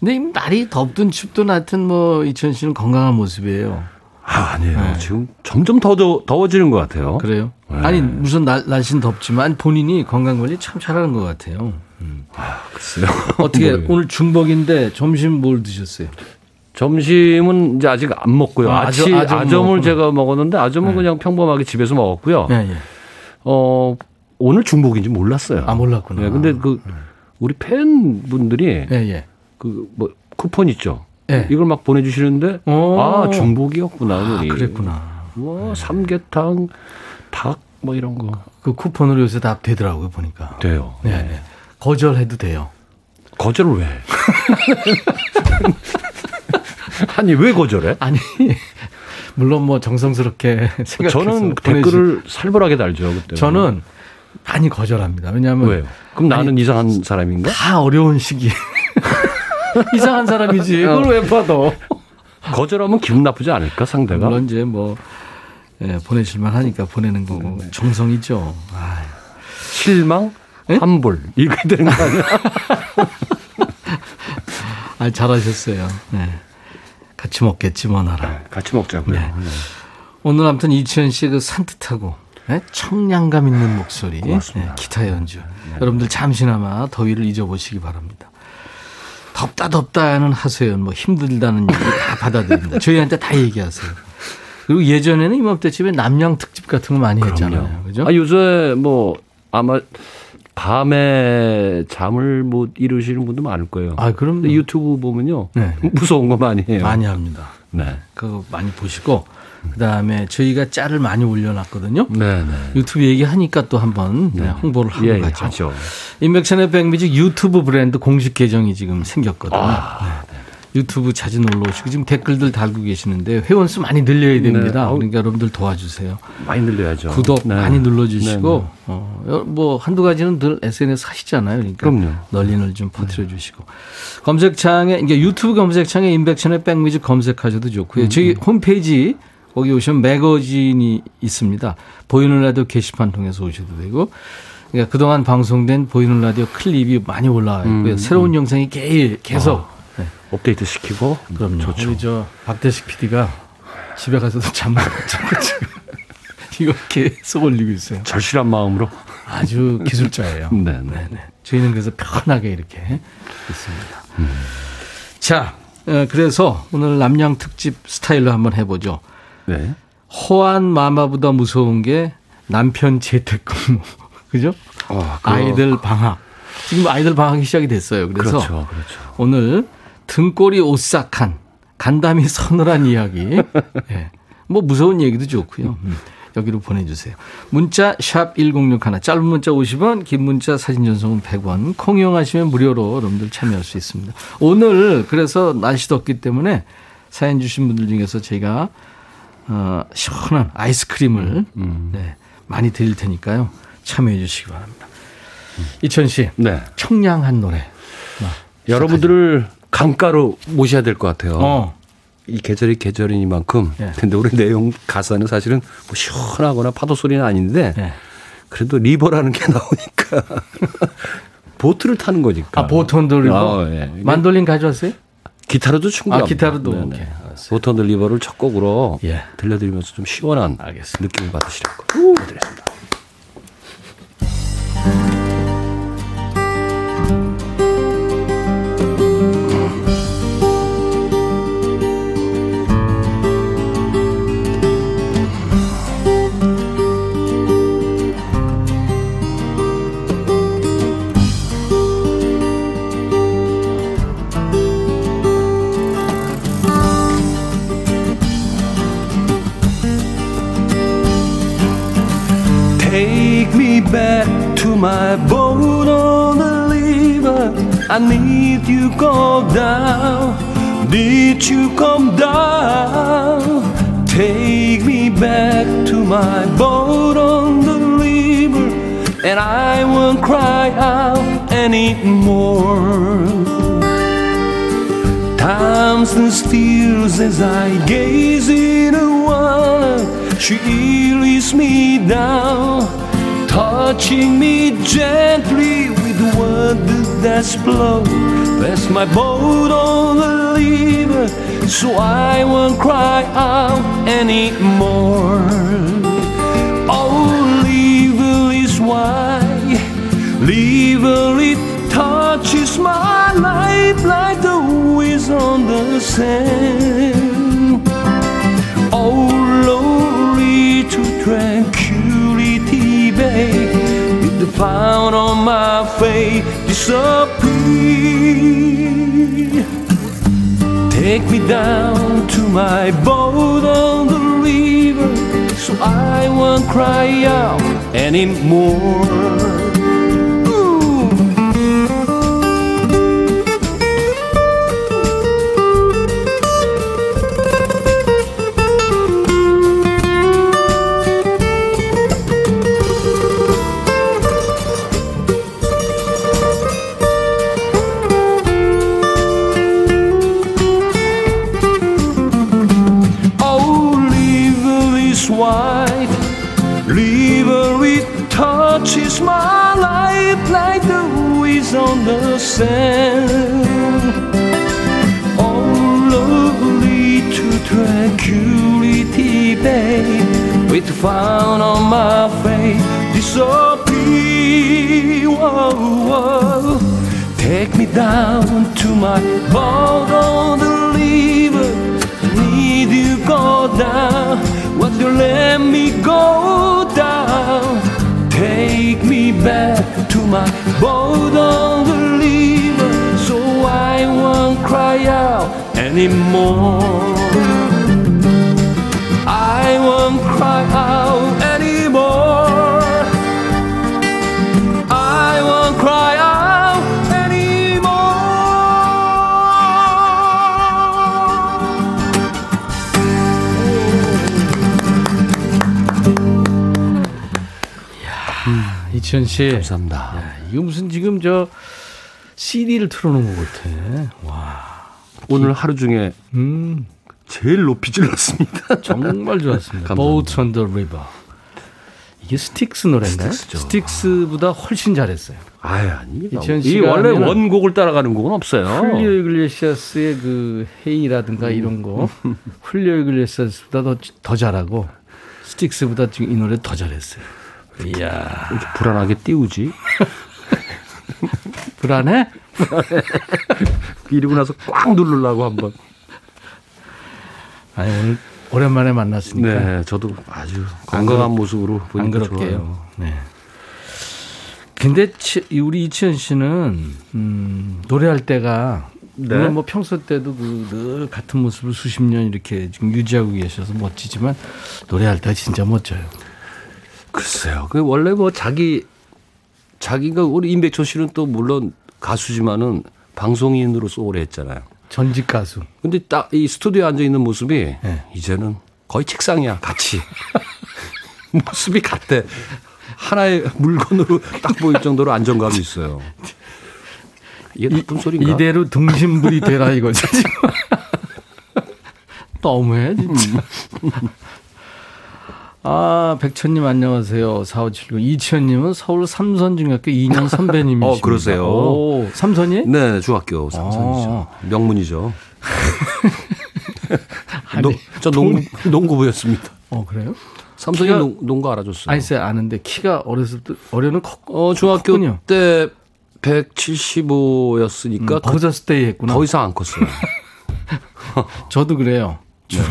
근데 이 날이 덥든 춥든 하여튼 뭐 이천 씨는 건강한 모습이에요. 아, 아니에요. 지금 점점 더, 더 더워지는 것 같아요. 네. 그래요? 네. 아니 무슨 날, 날씨는 덥지만 본인이 건강 관리 참 잘하는 것 같아요. 글쎄요. 어떻게 모르겠어요. 오늘 중복인데 점심 뭘 드셨어요? 점심은 이제 아직 안 먹고요. 아, 아침 아점- 아점 아점을. 제가 먹었는데 아점은 그냥 평범하게 집에서 먹었고요. 예, 예. 어 오늘 중복인지 몰랐어요. 아 몰랐구나. 네, 근데 그 우리 팬분들이 예, 예. 그뭐 쿠폰 있죠. 예. 이걸 막 보내주시는데 오. 아 중복이었구나 아. 그랬구나. 뭐 삼계탕, 닭 뭐 이런 거 그 쿠폰으로 요새 다 되더라고요 보니까. 돼요. 네, 네. 거절해도 돼요. 거절을 왜? 아니 왜 거절해? 아니 물론 뭐 정성스럽게 생각해서 저는 댓글을 살벌하게 달죠 그때. 저는 많이 거절합니다. 왜냐하면 왜요? 그럼 나는 이상한 사람인가? 다 어려운 시기에 이상한 사람이지. 그걸 왜 받아? 거절하면 기분 나쁘지 않을까 상대가? 물론 이제 뭐 예, 보내실만 하니까 보내는 거고 정성이죠. 아, 실망, 예? 환불 이렇게 되는 거 아니야? 아, 잘하셨어요. 네. 같이 먹겠지 뭐 나랑. 같이 먹자고요. 네. 오늘 아무튼 이치현 씨의 그 산뜻하고 네? 청량감 있는 목소리. 네, 기타 연주. 여러분들 잠시나마 더위를 잊어보시기 바랍니다. 덥다 덥다는 하소연, 뭐 힘들다는 얘기 다 받아들입니다. 저희한테 다 얘기하세요. 그리고 예전에는 이맘때쯤에 남양 특집 같은 거 많이 했잖아요. 그죠? 아 요새 뭐 아마 밤에 잠을 못 이루시는 분도 많을 거예요. 아, 그럼 유튜브 보면요 네. 무서운 거 많이 해요. 많이 합니다. 네. 그거 많이 보시고 그다음에 저희가 짤을 많이 올려놨거든요. 네, 네. 유튜브 얘기하니까 또 한번 네, 홍보를 하고 예, 예, 가죠. 하죠. 인백천의 백뮤직 유튜브 브랜드 공식 계정이 지금 생겼거든요. 아, 네. 유튜브 자주 놀러 오시고 지금 댓글들 달고 계시는데 회원 수 많이 늘려야 됩니다. 네. 그러니까 여러분들 도와주세요. 많이 늘려야죠. 구독 네. 많이 눌러주시고 네, 네. 어, 여- 뭐 한두 가지는 늘 SNS 하시잖아요. 그러니까 그럼요. 널리널 좀 퍼뜨려 주시고 검색창에 이게 유튜브 검색창에 인백천의 백뮤직 검색하셔도 좋고요. 음, 저희 홈페이지 거기 오시면 매거진이 있습니다. 보이는 라디오 게시판 통해서 오셔도 되고 그러니까 그동안 방송된 보이는 라디오 클립이 많이 올라와 있고요. 음, 새로운 영상이 개- 계속 네. 업데이트 시키고 그럼요. 좋죠. 우리 저 박대식 PD가 집에 가서도 잠못 자고 지금 이거 계속 올리고 있어요. 절실한 마음으로. 아주 기술자예요. 네, 네. 네. 저희는 그래서 편하게 이렇게 있습니다. 자, 어, 그래서 오늘 남양 특집 스타일로 한번 해보죠. 네. 호환 마마보다 무서운 게 남편 재택근무. 그죠? 어, 아이들 방학. 지금 아이들 방학이 시작이 됐어요. 그래서 그렇죠, 그렇죠. 오늘 등골이 오싹한 간담이 서늘한 이야기. 예. 뭐 무서운 얘기도 좋고요. 음. 여기로 보내주세요. 문자 샵 1061, 짧은 문자 50원, 긴 문자 사진 전송은 100원, 콩 이용하시면 무료로 여러분들 참여할 수 있습니다. 오늘 그래서 날씨 덥기 때문에 사연 주신 분들 중에서 제가 어, 시원한 아이스크림을 음. 네, 많이 드릴 테니까요. 참여해 주시기 바랍니다. 이천 씨, 네. 청량한 노래. 여러분들을 강가로 모셔야 될 것 같아요. 어. 이 계절이 계절이니만큼. 예. 근데 우리 내용 가사는 사실은 뭐 시원하거나 파도 소리는 아닌데 예. 그래도 River라는 게 나오니까 보트를 타는 거니까. 아, Boat on the River고 아, 예. 이게 만돌린 가져왔어요? 기타로도 충분히. 아, 기타로도? 네네. 오케이, 알았어요. Boat on River를 첫 곡으로 예. 들려드리면서 좀 시원한 알겠습니다. 느낌을 받으시라고. 드 as I gaze in the water. She leads me down, touching me gently with wonder that's blow. That's my boat on the river, so I won't cry out anymore. Oh, river is wide, river it touches my life like on the sand. Oh, glory to tranquility, babe. With the pound on my face disappear. Take me down to my boat on the river, so I won't cry out anymore. 씨. 감사합니다. 야, 이거 무슨 지금 저 CD를 틀어놓은 것 같아. 와. 오늘 하루 중에 음, 제일 높이 질렀습니다. 정말 좋았습니다. Boat on the River. 이게 스틱스 노래인가요? 스틱스죠. 스틱스보다 훨씬 잘했어요. 아유, 아닙니다. 이 원래 원곡을 따라가는 곡은 없어요. 훌리오 이글레시아스의 그 Hey라든가 이런 거 훌리오 이글레시아스보다 더, 더 잘하고 스틱스보다 지금 이 노래 더 잘했어요. 이야 이렇게 불안하게 띄우지. 불안해? 이러고 나서 꽉 누르려고 한번. 아니 오늘 오랜만에 만났으니까 네, 저도 아주 건강한 모습으로 안 보니까. 좋아요. 네. 근데 치- 우리 이치현 씨는 음, 노래할 때가 네. 물론 뭐 평소 때도 그 늘 같은 모습을 수십 년 이렇게 지금 유지하고 계셔서 멋지지만 노래할 때 진짜 멋져요. 글쎄요. 그 원래 뭐 자기 자기가 우리 임백천 씨는 또 물론 가수지만은 방송인으로서 오래 했잖아요. 전직 가수. 근데 딱 이 스튜디오에 앉아 있는 모습이 네. 이제는 거의 책상이야, 같이. 모습이 같대. 하나의 물건으로 딱 보일 정도로 안정감이 있어요. 이게 나쁜 소리인가? 이대로 등신불이 되라 이거죠. 지금. 너무해 진짜. 아 백천님 안녕하세요. 4579 이치현님은 서울 삼선중학교 2년 선배님이십니다. 어, 그러세요. 오, 삼선이? 네, 중학교 삼선이죠. 명문이죠. 노, 저 농구, 농구부였습니다. 어 그래요? 삼선이 키가- 농, 농구 알아줬어요. 아니 쎄 아는데 키가 어렸을 때 어려는 컸. 어, 중학교 컸군요. 때 175였으니까 음, 거기서 stay 했구나. 더 이상 안 컸어요. 저도 그래요. 중,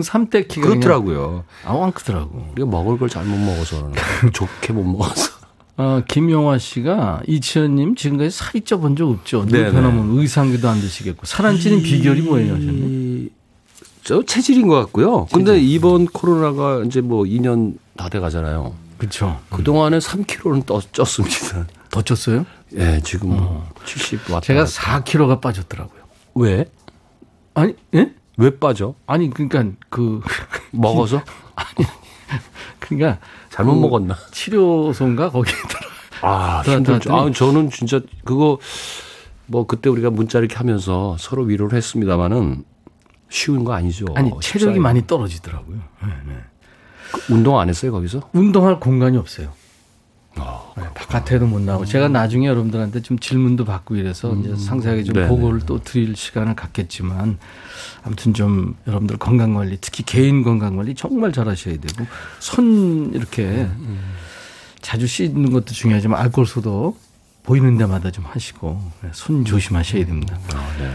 중3 때 키가 그렇더라고요. 아우 안 크더라고. 우리가 먹을 걸 잘 못 먹어서 그러나. 좋게 못 먹어서. 어, 김용화 씨가 이치현님 지금까지 살이 쪄본 적 없죠. 늘 네네. 변하면 의상기도 안 드시겠고 살 안 찌는 비결이 뭐예요, 하셨네. 이- 저 체질인 것 같고요. 근데 이번 코로나가 이제 뭐 2년 다 돼 가잖아요. 그렇죠. 그 동안에 3kg는 떠, 쪘습니다. 더 쪘어요? 예, 지금 뭐70 왔다. 제가 갔다. 4kg가 빠졌더라고요. 왜? 아니, 예? 왜 빠져? 아니 그러니까 그 먹어서? 그러니까 잘못 그 먹었나? 치료소인가 거기 들어. 아, 힘들죠. 아, 저는 진짜 그거 뭐 그때 우리가 문자 이렇게 하면서 서로 위로를 했습니다마는 쉬운 거 아니죠. 아니 체력이 많이 떨어지더라고요. 네, 네. 않아요. 운동 안 했어요, 거기서? 운동할 공간이 없어요. 아, 네, 바깥에도 못 나오고 제가 나중에 여러분들한테 좀 질문도 받고 이래서 이제 상세하게 좀 음. 네네. 보고를 또 드릴 시간을 갖겠지만 아무튼 좀 여러분들 건강 관리 특히 개인 건강 관리 정말 잘하셔야 되고 손 이렇게 음, 자주 씻는 것도 중요하지만 알코올 소독 보이는 데마다 좀 하시고 네, 손 조심하셔야 됩니다. 아, 네.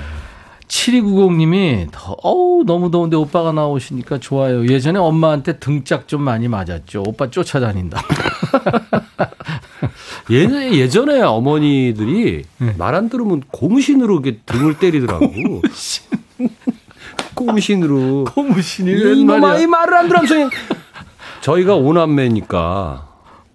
7290님이 더, 어우, 너무 더운데 오빠가 나오시니까 좋아요. 예전에 엄마한테 등짝 좀 많이 맞았죠. 오빠 쫓아다닌다. 예전에, 예전에 어머니들이 네. 말안 들으면 고무신으로 이렇게 등을 때리더라고. 고무신으로. 고무신이 이놈아, 이 말을 안 들으면서. 저희가 오남매니까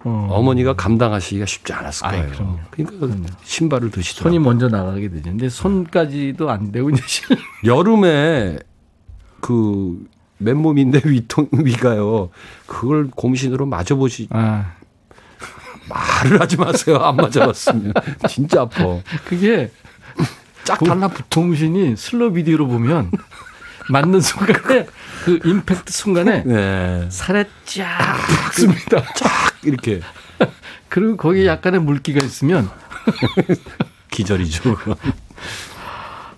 어. 어머니가 감당하시기가 쉽지 않았을 아이, 거예요. 그럼요. 그러니까 신발을 드시더라고요. 손이 먼저 나가게 되죠. 근데 손까지도 안 되고 이제 실- 여름에 그 맨몸인데 위통 위가요. 그걸 고무신으로 맞아 보시 아, 말을 하지 마세요. 안 맞아봤으면 진짜 아파. 그게 쫙 고- 달라붙어. 고무신이 슬로 비디오로 보면 맞는 순간에 그 임팩트 순간에 네. 살에 쫙 박습니다. 쫙 이렇게 그리고 거기에 약간의 물기가 있으면 기절이죠.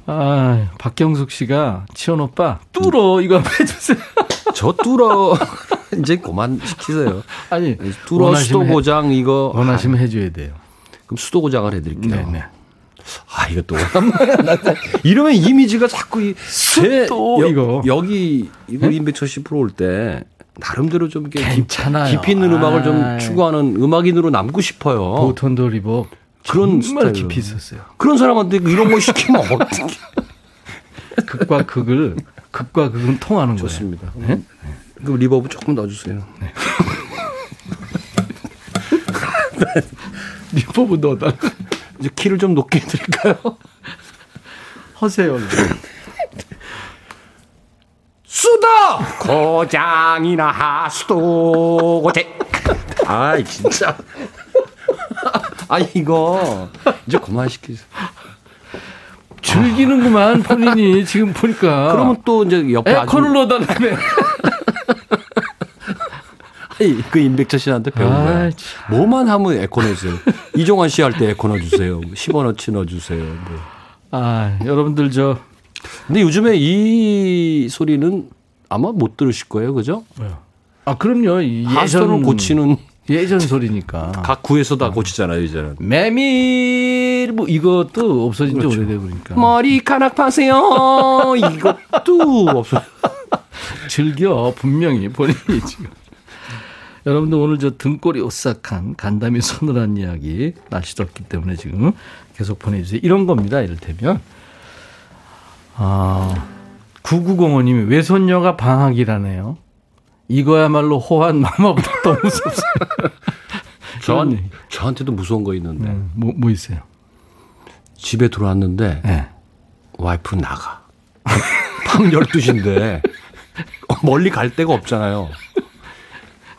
아, 박경숙 씨가 치원 오빠 뚫어 이거 한번 해주세요. 저 뚫어 이제 그만 시키세요. 아니 뚫어 원하시면 수도 해- 고장 이거 원하시면 해줘야 돼요. 그럼 수도 고장을 해드릴게요. 네네. 아 이거 또 오랜만에 나- 이러면 이미지가 자꾸 이 제- 또 여- 이거. 여기 우리 임백천 씨 프로 올 때 나름대로 좀 이렇게 깊- 괜찮아요. 깊이 있는 음악을 좀 아이. 추구하는 음악인으로 남고 싶어요. 보톤도 리버 그런 정말. 깊이 있었어요. 그런 사람한테 이런 거 시키면 어떻게 극과 극을 극과 극은 통하는 거예요. 좋습니다. 네? 그럼 reverb 조금 넣어주세요. reverb 넣어다 이제 키를 좀 높게 해드릴까요? 허세요. 수도 고장이나 수도 고장. 아이 진짜. 아니 이거 이제 그만 시키세요. 즐기는구만 본인이 지금 보니까. 그러면 또 이제 옆에 에어컨을 아주 넣어달라며. 그 임백철 씨한테 배운 아, 거야. 참. 뭐만 하면 에코 넣으세요. 이종환 씨 할 때 에코 넣어주세요. 10원어치 넣어주세요. 뭐. 아 여러분들 저 근데 요즘에 이 소리는 아마 못 들으실 거예요, 그죠? 아 그럼요 하수를 예전 고치는 예전 소리니까. 각 구에서 다 고치잖아요, 이제는. 메밀 뭐 이것도 없어진 지 오래돼 보니까. 머리카락 파세요. 이것도 없어요. 즐겨 분명히 본인이 지금. 여러분들 오늘 저 등골이 오싹한 간담이 서늘한 이야기 날씨 덥기 때문에 지금 계속 보내주세요. 이런 겁니다. 이를테면 아 9905님이 외손녀가 방학이라네요. 이거야말로 호환 마마보다 더 무섭어요. 저한, 저한테도 무서운 거 있는데. 네, 뭐, 뭐 있어요? 집에 들어왔는데 네. 와이프 나가. 밤 12시인데 멀리 갈 데가 없잖아요.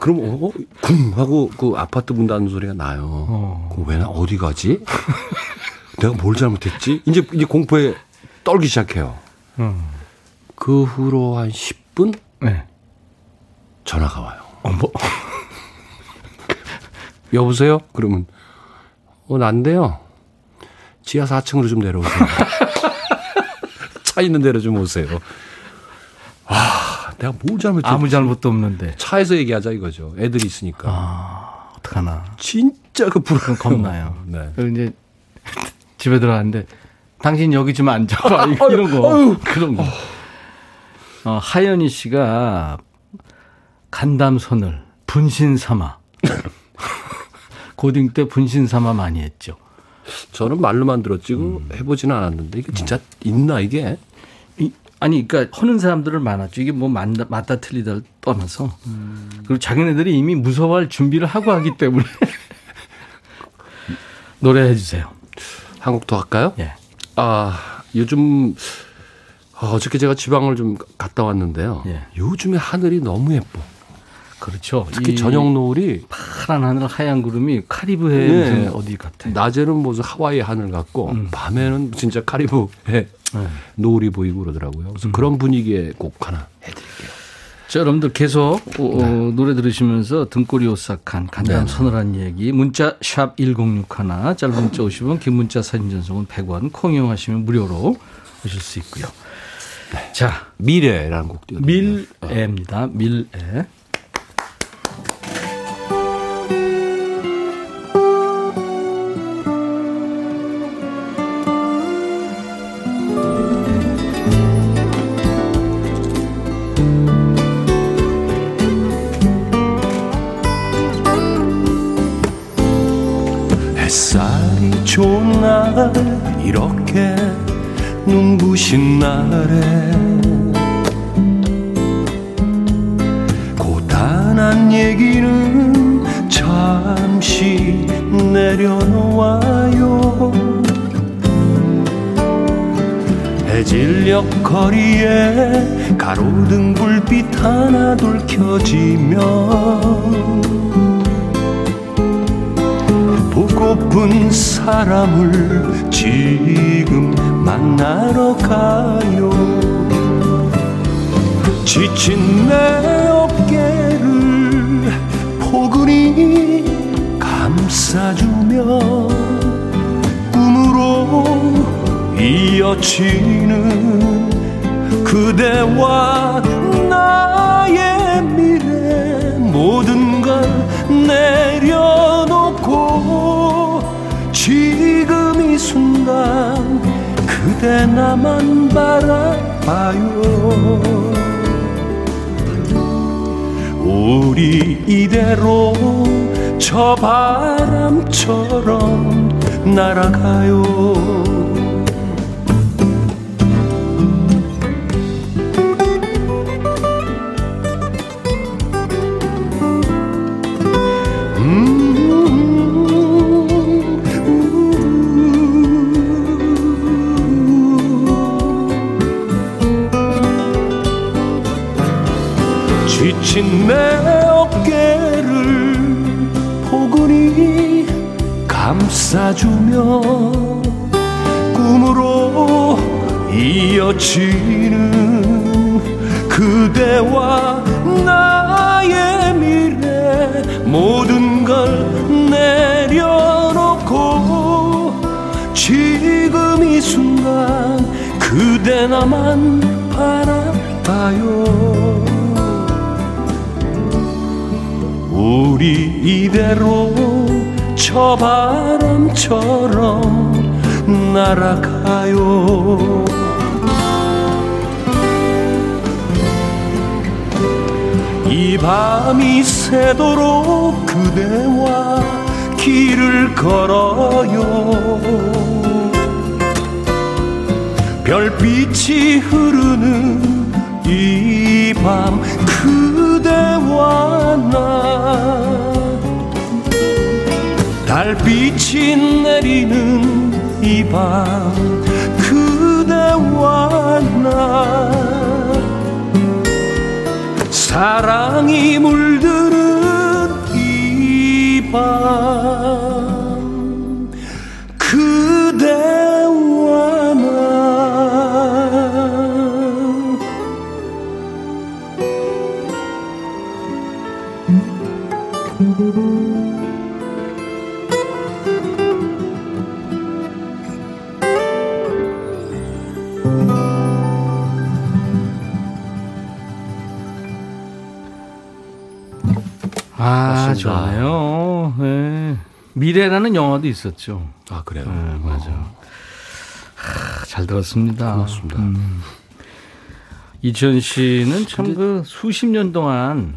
그럼 어, 쿵 하고 그 아파트 문 닫는 소리가 나요. 그럼 왜 나 어디 가지? 내가 뭘 잘못했지? 이제 이제 공포에 떨기 시작해요. 그 후로 한 10분 네. 전화가 와요. 어머. 여보세요? 그러면 어 난데요. 지하 4층으로 좀 내려오세요. 차 있는 데로 좀 오세요. 아, 내가 뭘 잘못했지? 아무 잘못도 없는데. 차에서 얘기하자 이거죠. 애들이 있으니까. 아, 어떡하나. 진짜 그 불안 겁나요. 네. 그리고 이제 집에 들어갔는데 당신 여기 좀 앉아봐. 이런 거. 그런 거. 어, 하연희 씨가 간담선을 분신 삼아. 고딩 때 분신 삼아 많이 했죠. 저는 말로만 들었지 그 해보지는 않았는데 이게 진짜 있나 이게? 이- 아니, 그러니까 하는 사람들은 많았죠. 이게 뭐 맞다, 맞다 틀리다를 떠나서. 그리고 자기네들이 이미 무서워할 준비를 하고 하기 때문에. 노래해 주세요. 한곡더 할까요? 예. 아 요즘 어, 어저께 제가 지방을 좀 갔다 왔는데요. 예. 요즘에 하늘이 너무 예뻐. 그렇죠. 특히 이 저녁 노을이 파란 하늘 하얀 구름이 카리브해 예. 무슨 어디 같아. 낮에는 무슨 하와이 하늘 같고 음. 밤에는 진짜 카리브해 네. 노을이 보이고 그러더라고요. 음. 그래서 그런 분위기의 곡 하나 해드릴게요. 자, 여러분들 계속 어, 어, 노래 들으시면서 등골이 오싹한 간단 네. 서늘한 얘기 문자 샵 1061, 짧은 문자 50원, 긴 문자 사진 전송은 100원, 콩 이용하시면 무료로 오실 수 있고요. 자, 미래라는 곡 띄워. 밀애입니다. 밀애. 햇 날에 고단한 얘기는 잠시 내려놓아요. 해질녘 거리에 가로등 불빛 하나 둘 켜지면 보고픈 사람을 지금 만나러 가요. 지친 내 어깨를 포근히 감싸주며 꿈으로 이어지는 그대와 나의 미래 모든 걸 내려놓고 지금 이 순간 그대 나만 바라봐요. 우리 이대로 저 바람처럼 날아가요 지친 내 어깨를 포근히 감싸주며 꿈으로 이어지는 그대와 나의 미래 모든 걸 내려놓고 지금 이 순간 그대 나만 바라봐요 이대로 저 바람처럼 날아가요. 이 밤이 새도록 그대와 길을 걸어요. 별빛이 흐르는 이 밤 그대와 나 달빛이 내리는 이 밤 그대와 나. 사랑이 물드는 이밤 미래라는 영화도 있었죠. 아 그래요. 네, 맞아. 하, 잘 들었습니다. 고맙습니다. 음. 이천 씨는 참 그 수십 년 동안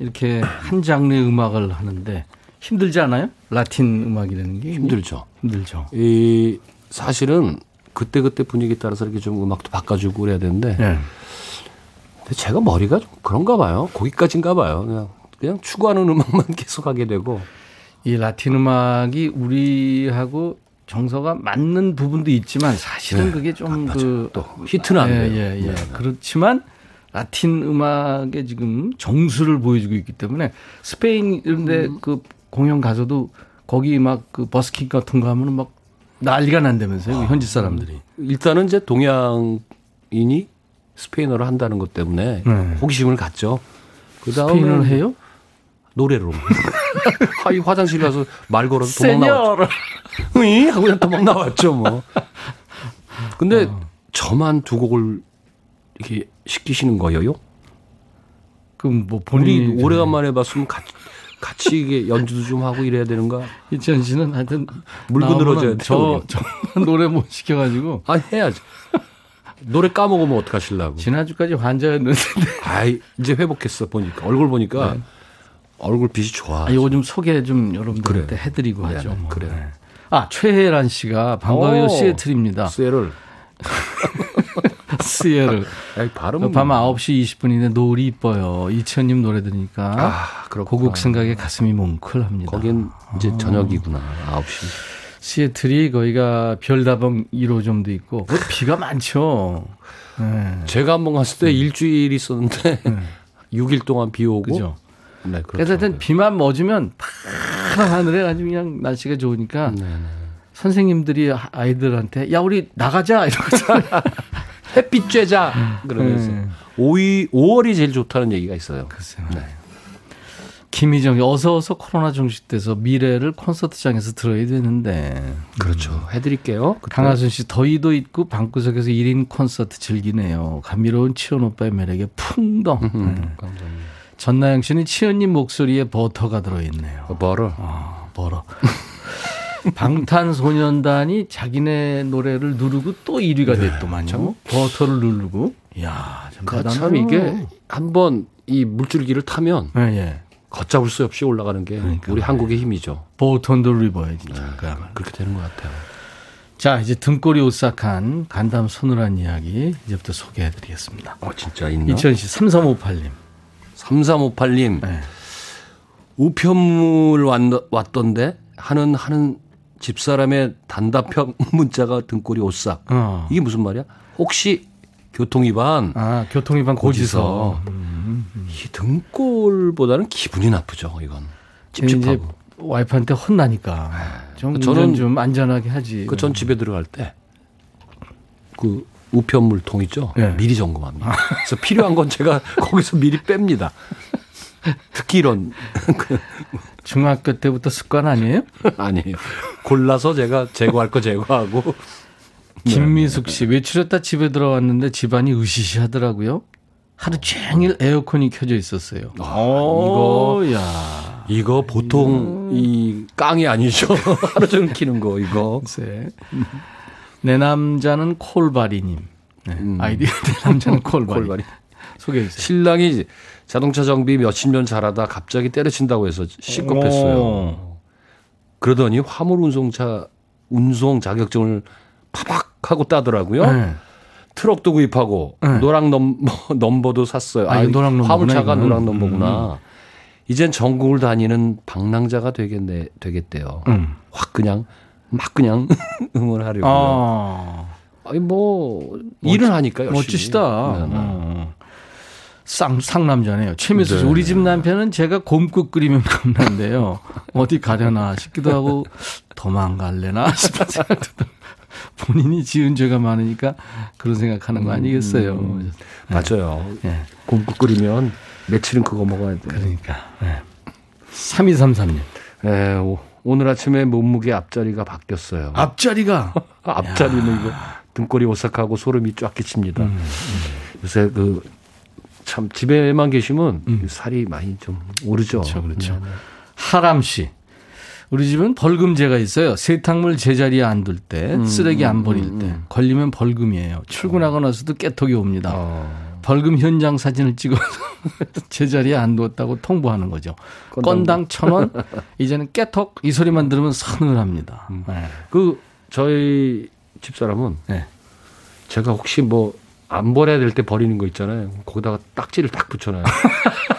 이렇게 한 장르의 음악을 하는데 힘들지 않아요? 라틴 음악이라는 게 힘들죠. 힘들죠. 이 사실은 그때 그때 분위기에 따라서 이렇게 좀 음악도 바꿔주고 그래야 되는데 네. 근데 제가 머리가 좀 그런가 봐요. 거기까지인가 봐요. 그냥 그냥 추구하는 음악만 계속 하게 되고 이 라틴 음악이 우리하고 정서가 맞는 부분도 있지만 사실은 네. 그게 좀그또 히트는 안 돼요. 예, 예, 예. 네. 그렇지만 라틴 음악의 지금 정수를 보여주고 있기 때문에 스페인 이런데 음. 그 공연 가서도 거기 막 그 버스킹 같은 거 하면은 막 난리가 난다면서요. 그 현지 사람들이. 일단은 이제 동양인이 스페인어를 한다는 것 때문에 네. 호기심을 갖죠. 그 스페인어를 해요? 노래로. 아, 이 화장실 가서 말 걸어서 도망 나왔죠. 으이 하고 그냥 도망 나왔죠 뭐. 근데 저만 두 곡을 이렇게 시키시는 거예요? 그럼 뭐 우리 본인이 오래간만에 봤으면 같이, 같이 이게 연주도 좀 하고 이래야 되는가? 이천 씨는 하여튼 물고 늘어져야 돼요, 저, 우리. 저 노래 못 시켜가지고 아 해야지. 노래 까먹으면 어떡하실라고. 지난주까지 환자였는데 아이 이제 회복했어 보니까 얼굴 보니까 얼굴 빛이 좋아. 아, 이거 좀 소개 좀 여러분들한테 그래. 해드리고 하죠. 미안해. 뭐. 그래. 네. 아 최혜란 씨가 반가워요 오. 시애틀입니다. 시애를 아이, 발음 밤 9시 20분인데 노을이 이뻐요. 이천님 노래 들으니까 아. 고국 생각에 가슴이 뭉클합니다. 거긴 이제 저녁이구나. 9시. 시애틀이 거기가 별다방 1호점도 있고 그 비가 많죠. 네. 제가 한 번 갔을 때 일주일 있었는데 6일 동안 비 오고 그죠. 네, 그래서 그렇죠. 하여튼 비만 멎으면 파란 하늘에 아주 그냥 날씨가 좋으니까 네, 네. 선생님들이 아이들한테 야 우리 나가자 이러고 햇빛 쬐자 그러면서 네. 5위 5월이 제일 좋다는 얘기가 있어요. 글쎄요. 김희정이 어서 어서 코로나 종식돼서 미래를 콘서트장에서 들어야 되는데 그렇죠. 해드릴게요. 그때. 강하순 씨 더위도 있고 방구석에서 1인 콘서트 즐기네요. 감미로운 치현 오빠의 매력에 풍덩. 음, 네. 감사합니다. 전나영 씨는 치현님 목소리에 버터가 들어있네요. 버터. 아, 버터. 방탄소년단이 자기네 노래를 누르고 또 1위가 됐더만요. 버터를 누르고. 이야, 참. 이게 한번 이 물줄기를 타면 예, 예. 걷잡을 수 없이 올라가는 게 그러니까 우리 한국의 힘이죠. 버터도 리버야 진짜. 그야말로. 그렇게 되는 것 같아요. 자, 이제 등골이 오싹한 간담 서늘한 이야기 이제부터 소개해드리겠습니다. 어 진짜 있나? 이천 씨 3358님. 3358님 네. 우편물 왔, 왔던데 하는 하는 집사람의 단답형 문자가 등골이 오싹. 어. 이게 무슨 말이야? 혹시 교통위반 아, 교통위반 고지서. 고지서. 이 등골보다는 기분이 나쁘죠. 이건 찝찝하고. 와이프한테 혼나니까 좀 저는- 저는 좀 안전하게 하지. 그 전 집에 들어갈 때 그 우편 물 통 있죠. 네. 미리 점검합니다. 그래서 필요한 건 제가 거기서 미리 뺍니다. 특히 이런 그 중학교 때부터 습관 아니에요? 아니에요. 골라서 제가 제거할 거 제거하고 김미숙 씨 외출했다 집에 들어왔는데 집안이 으시시하더라고요. 하루 종일 에어컨이 켜져 있었어요. 아, 오, 이거 야. 이거 보통 이 깡이 아니죠. 하루 종일 키는 거 이거. 내 남자는 콜바리님. 네, 음. 아이디 내 남자는 콜바리. 콜바리. 소개해 주세요. 신랑이 자동차 정비 몇십 년 잘하다 갑자기 때려친다고 해서 실급했어요. 오. 그러더니 화물 운송차 운송 자격증을 파박 하고 따더라고요. 네. 트럭도 구입하고 네. 노랑 넘버, 넘버도 샀어요. 아, 이거 노랑 넘버구나, 화물차가 이거는. 노랑 넘버구나. 이젠 전국을 다니는 방랑자가 되겠네 되겠대요. 음. 확 그냥 막 그냥 응원하려고. 요 아. 아니 뭐 일을 하니까 열심히. 멋지시다. 네, 네. 어. 쌍, 상남자네요. 최미수 씨. 네. 우리 집 남편은 제가 곰국 끓이면 겁난데요. 어디 가려나 싶기도 하고 도망갈래나 싶은 생각도 들- 본인이 지은 죄가 많으니까 그런 생각하는 거 아니겠어요. 음, 맞아요. 예. 곰국 끓이면 며칠은 그거 먹어야 돼. 그러니까. 예. 3233님. 예, 오, 오늘 아침에 몸무게 앞자리가 바뀌었어요. 앞자리가 앞자리는 이거 등골이 오싹하고 소름이 쫙 끼칩니다. 요새 그 참 집에만 계시면 살이 많이 좀 오르죠. 그렇죠, 그렇죠. 네, 네. 하람 씨. 우리 집은 벌금제가 있어요. 세탁물 제자리에 안 둘 때, 쓰레기 안 버릴 때, 걸리면 벌금이에요. 출근하고 나서도 깨톡이 옵니다. 어, 벌금 현장 사진을 찍어서 제자리에 안 두었다고 통보하는 거죠. 건당. 건당 천 원. 이제는 깨톡 이 소리만 들으면 서늘합니다. 네. 그 저희 집사람은 네. 제가 혹시 뭐 안 버려야 될 때 버리는 거 있잖아요. 거기다가 딱지를 딱 붙여놔요.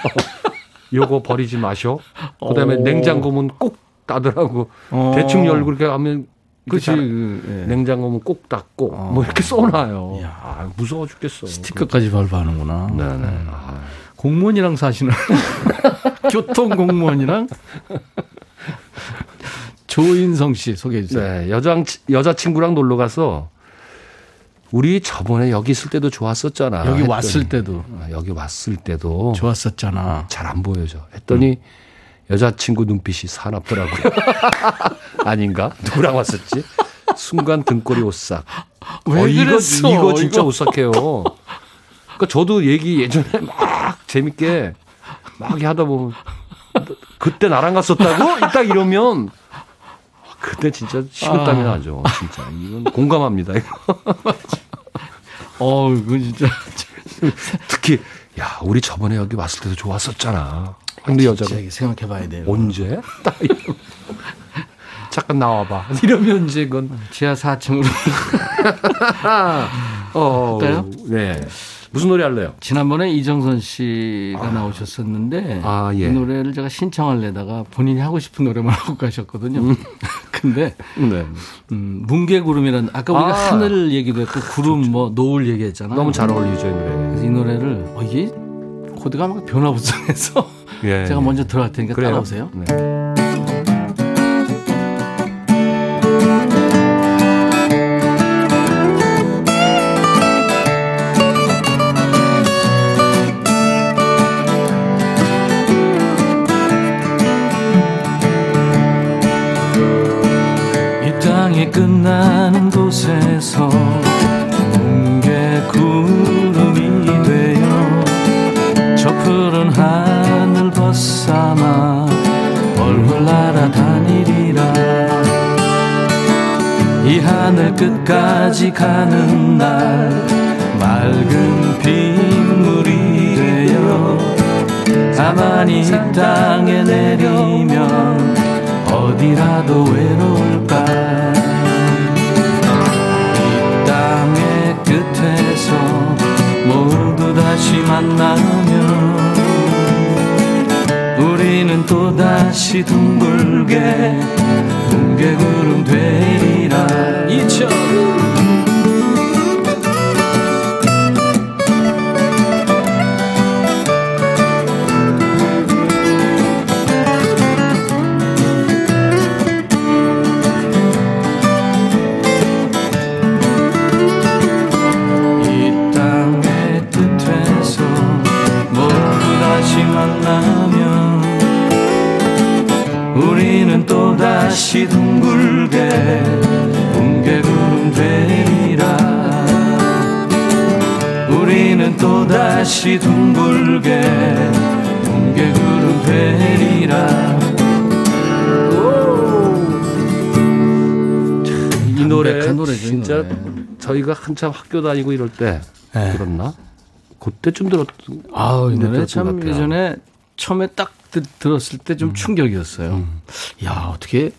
요거 버리지 마셔. 그다음에 오. 냉장고 문 꼭 닫으라고 어. 대충 열고 그렇게 하면 그렇지. 잘- 그, 예. 냉장고문 꼭 닫고 어. 뭐 이렇게 써놔요. 이야. 아, 무서워 죽겠어. 스티커까지 발부하는구나. 네네. 아, 공무원이랑 사시는 교통 공무원이랑 조인성 씨 소개해 주세요. 네, 여자 여자 친구랑 놀러 가서 우리 저번에 여기 있을 때도 좋았었잖아. 여기 했더니, 왔을 때도 아, 여기 왔을 때도 좋았었잖아. 잘 안 보여져. 했더니 여자친구 눈빛이 사납더라고요. 아닌가? 누구랑 왔었지? 순간 등골이 오싹. 왜 어, 이거, 그랬어? 이거 진짜 이거. 오싹해요. 그러니까 저도 얘기 예전에 막 재밌게 막 하다 보면 그때 나랑 갔었다고? 딱 이러면 그때 진짜 식은땀이 아. 나죠. 진짜 이건 공감합니다. 이거. 어, 이거 진짜 특히 야 우리 저번에 여기 왔을 때도 좋았었잖아. 근데 여자가 진짜 생각해 봐야 돼요. 언제? 딱 이러면 잠깐 나와봐. 이러면 이제 그건 지하 4층으로 어, 할까요? 네. 무슨 노래 할래요? 지난번에 이정선 씨가 나오셨었는데 아, 예. 이 노래를 제가 신청하려다가 본인이 하고 싶은 노래만 하고 가셨거든요. 근데 네. 음, 뭉게구름이라는 아까 우리가 아. 하늘 얘기도 했고 구름 뭐 노을 얘기했잖아요. 너무 잘 어울리죠 이 노래. 그래서 이 노래를 어, 이게 코드가 막 변화무쌍해서 예. 제가 먼저 들어갈 테니까 그래요? 따라오세요. 네. 끝까지 가는 날 맑은 빗물이 되어 가만히 이 땅에 내리면 어디라도 외로울까? 이 땅의 끝에서 모두 다시 만나면 우리는 또다시 둥글게 Oh. 다시 둥글게 뭉게구름 되리라 이 노래 노래죠, 이 진짜 노래. 저희가 한참 학교 다니고 이럴 때 네. 들었나? 그때쯤 들었던 아우, 이 노래 참. 예전에 처음에 딱 들, 들었을 때좀 충격이었어요. 야, 어떻게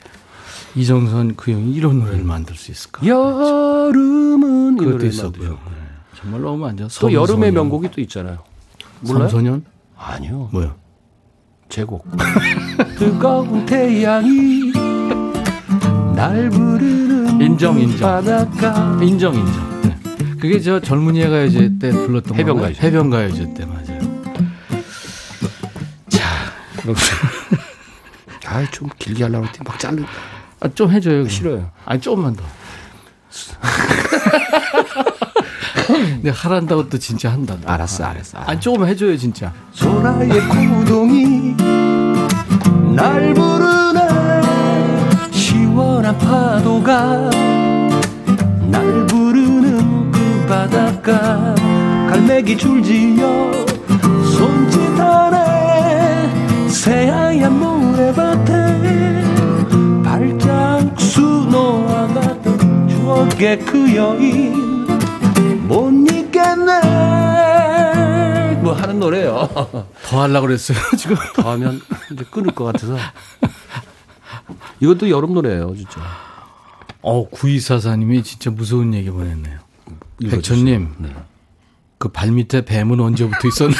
이정선 그 형이 이런 노래를 만들 수 있을까? 여름은 이 그것도 노래 있었고요. 네. 정말 너무 안 좋아. 또 여름의 명곡이 또 있잖아요. 몰라요? 삼소년? 아니요. 뭐요? 제곡. 뜨거운 태양이 날 부르는 인정, 인정. 바닷가. 인정, 인정. 네. 그게 저 젊은이의 가요제 때 불렀던 해변 건가요? 가요제. 해변 가요제 때 맞아요. 아이 좀 길게 하려고 했더니 막 자른다. 아, 좀 해줘요. 싫어요. 아니 조금만 더. 내가 하란다고 또 진짜 한다. 너. 알았어, 알았어. 아니 조금 해줘요 진짜. 소라의 구동이 날 부르네 시원한 파도가 날 부르는 그 바닷가 갈매기 줄지어 손짓하네 새하얀 모래밭에 발자국 수놓아갔던 추억의 그 여인 못 잊겠네 뭐 하는 노래요 더 하려고 그랬어요 지금. 더 하면 이제 끊을 것 같아서. 이것도 여름 노래예요, 진짜. 어 구이사사님이 진짜 무서운 얘기 보냈네요. 백천님, 네. 그 발 밑에 뱀은 언제부터 있었나요?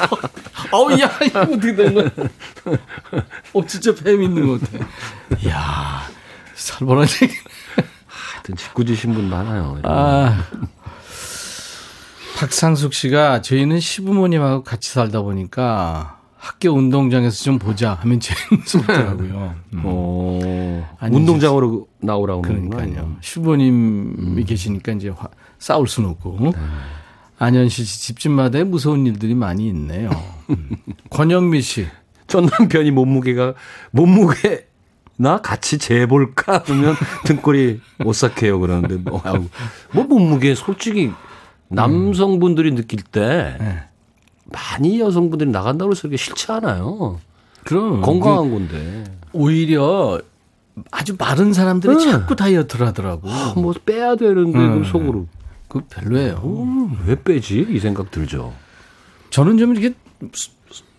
어우, 야, 이거 어떻게 된 거야? 어, 진짜 뱀 있는 것 같아. 이야, 살벌한 얘기. 하여튼 짓궂으신 분 많아요. 아. 박상숙 씨가 저희는 시부모님하고 같이 살다 보니까 학교 운동장에서 좀 보자 하면 제일 무섭더라고요. 음. 어, 아니, 운동장으로 나오라고. 그러니까요. 시부모님이 계시니까 이제 화- 싸울 수는 없고. 안현실 씨 집집마다에 무서운 일들이 많이 있네요. 음. 권영미 씨. 전 남편이 몸무게가 몸무게 나 같이 재볼까 하면 등골이 오싹해요 그러는데 뭐, 뭐 몸무게 솔직히 남성분들이 느낄 때 네. 많이 여성분들이 나간다고 해서 그게 싫지 않아요. 그럼 건강한 그 건데. 오히려 아주 마른 사람들이 응. 자꾸 다이어트를 하더라고. 아, 뭐 빼야 되는데 음. 그럼 속으로 그 별로예요. 음, 왜 빼지 이 생각 들죠. 저는 좀 이렇게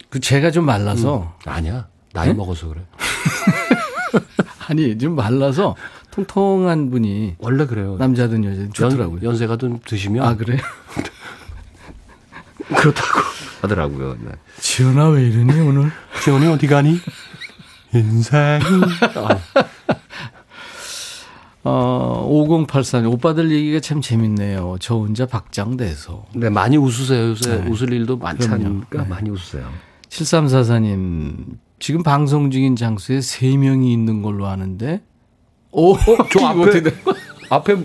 그 제가 좀 말라서 아니야 나이 네? 먹어서 그래. 아니 좀 말라서 통통한 분이 원래 그래요. 남자든 여자든 좋더라고요. 연, 세가든 드시면 아 그래요? 그렇다고 하더라고요. 네. 지연아 왜 이러니 오늘? 지원이 어디 가니? 인생이 아, 어 5084님 오빠들 얘기가 참 재밌네요. 저 혼자 박장돼서. 네, 많이 웃으세요. 요새 네. 웃을 일도. 않으니까 네. 많이 웃으세요. 7344님 지금 방송 중인 장소에 세 명이 있는 걸로 아는데. 오, 저 이거 앞에? 앞에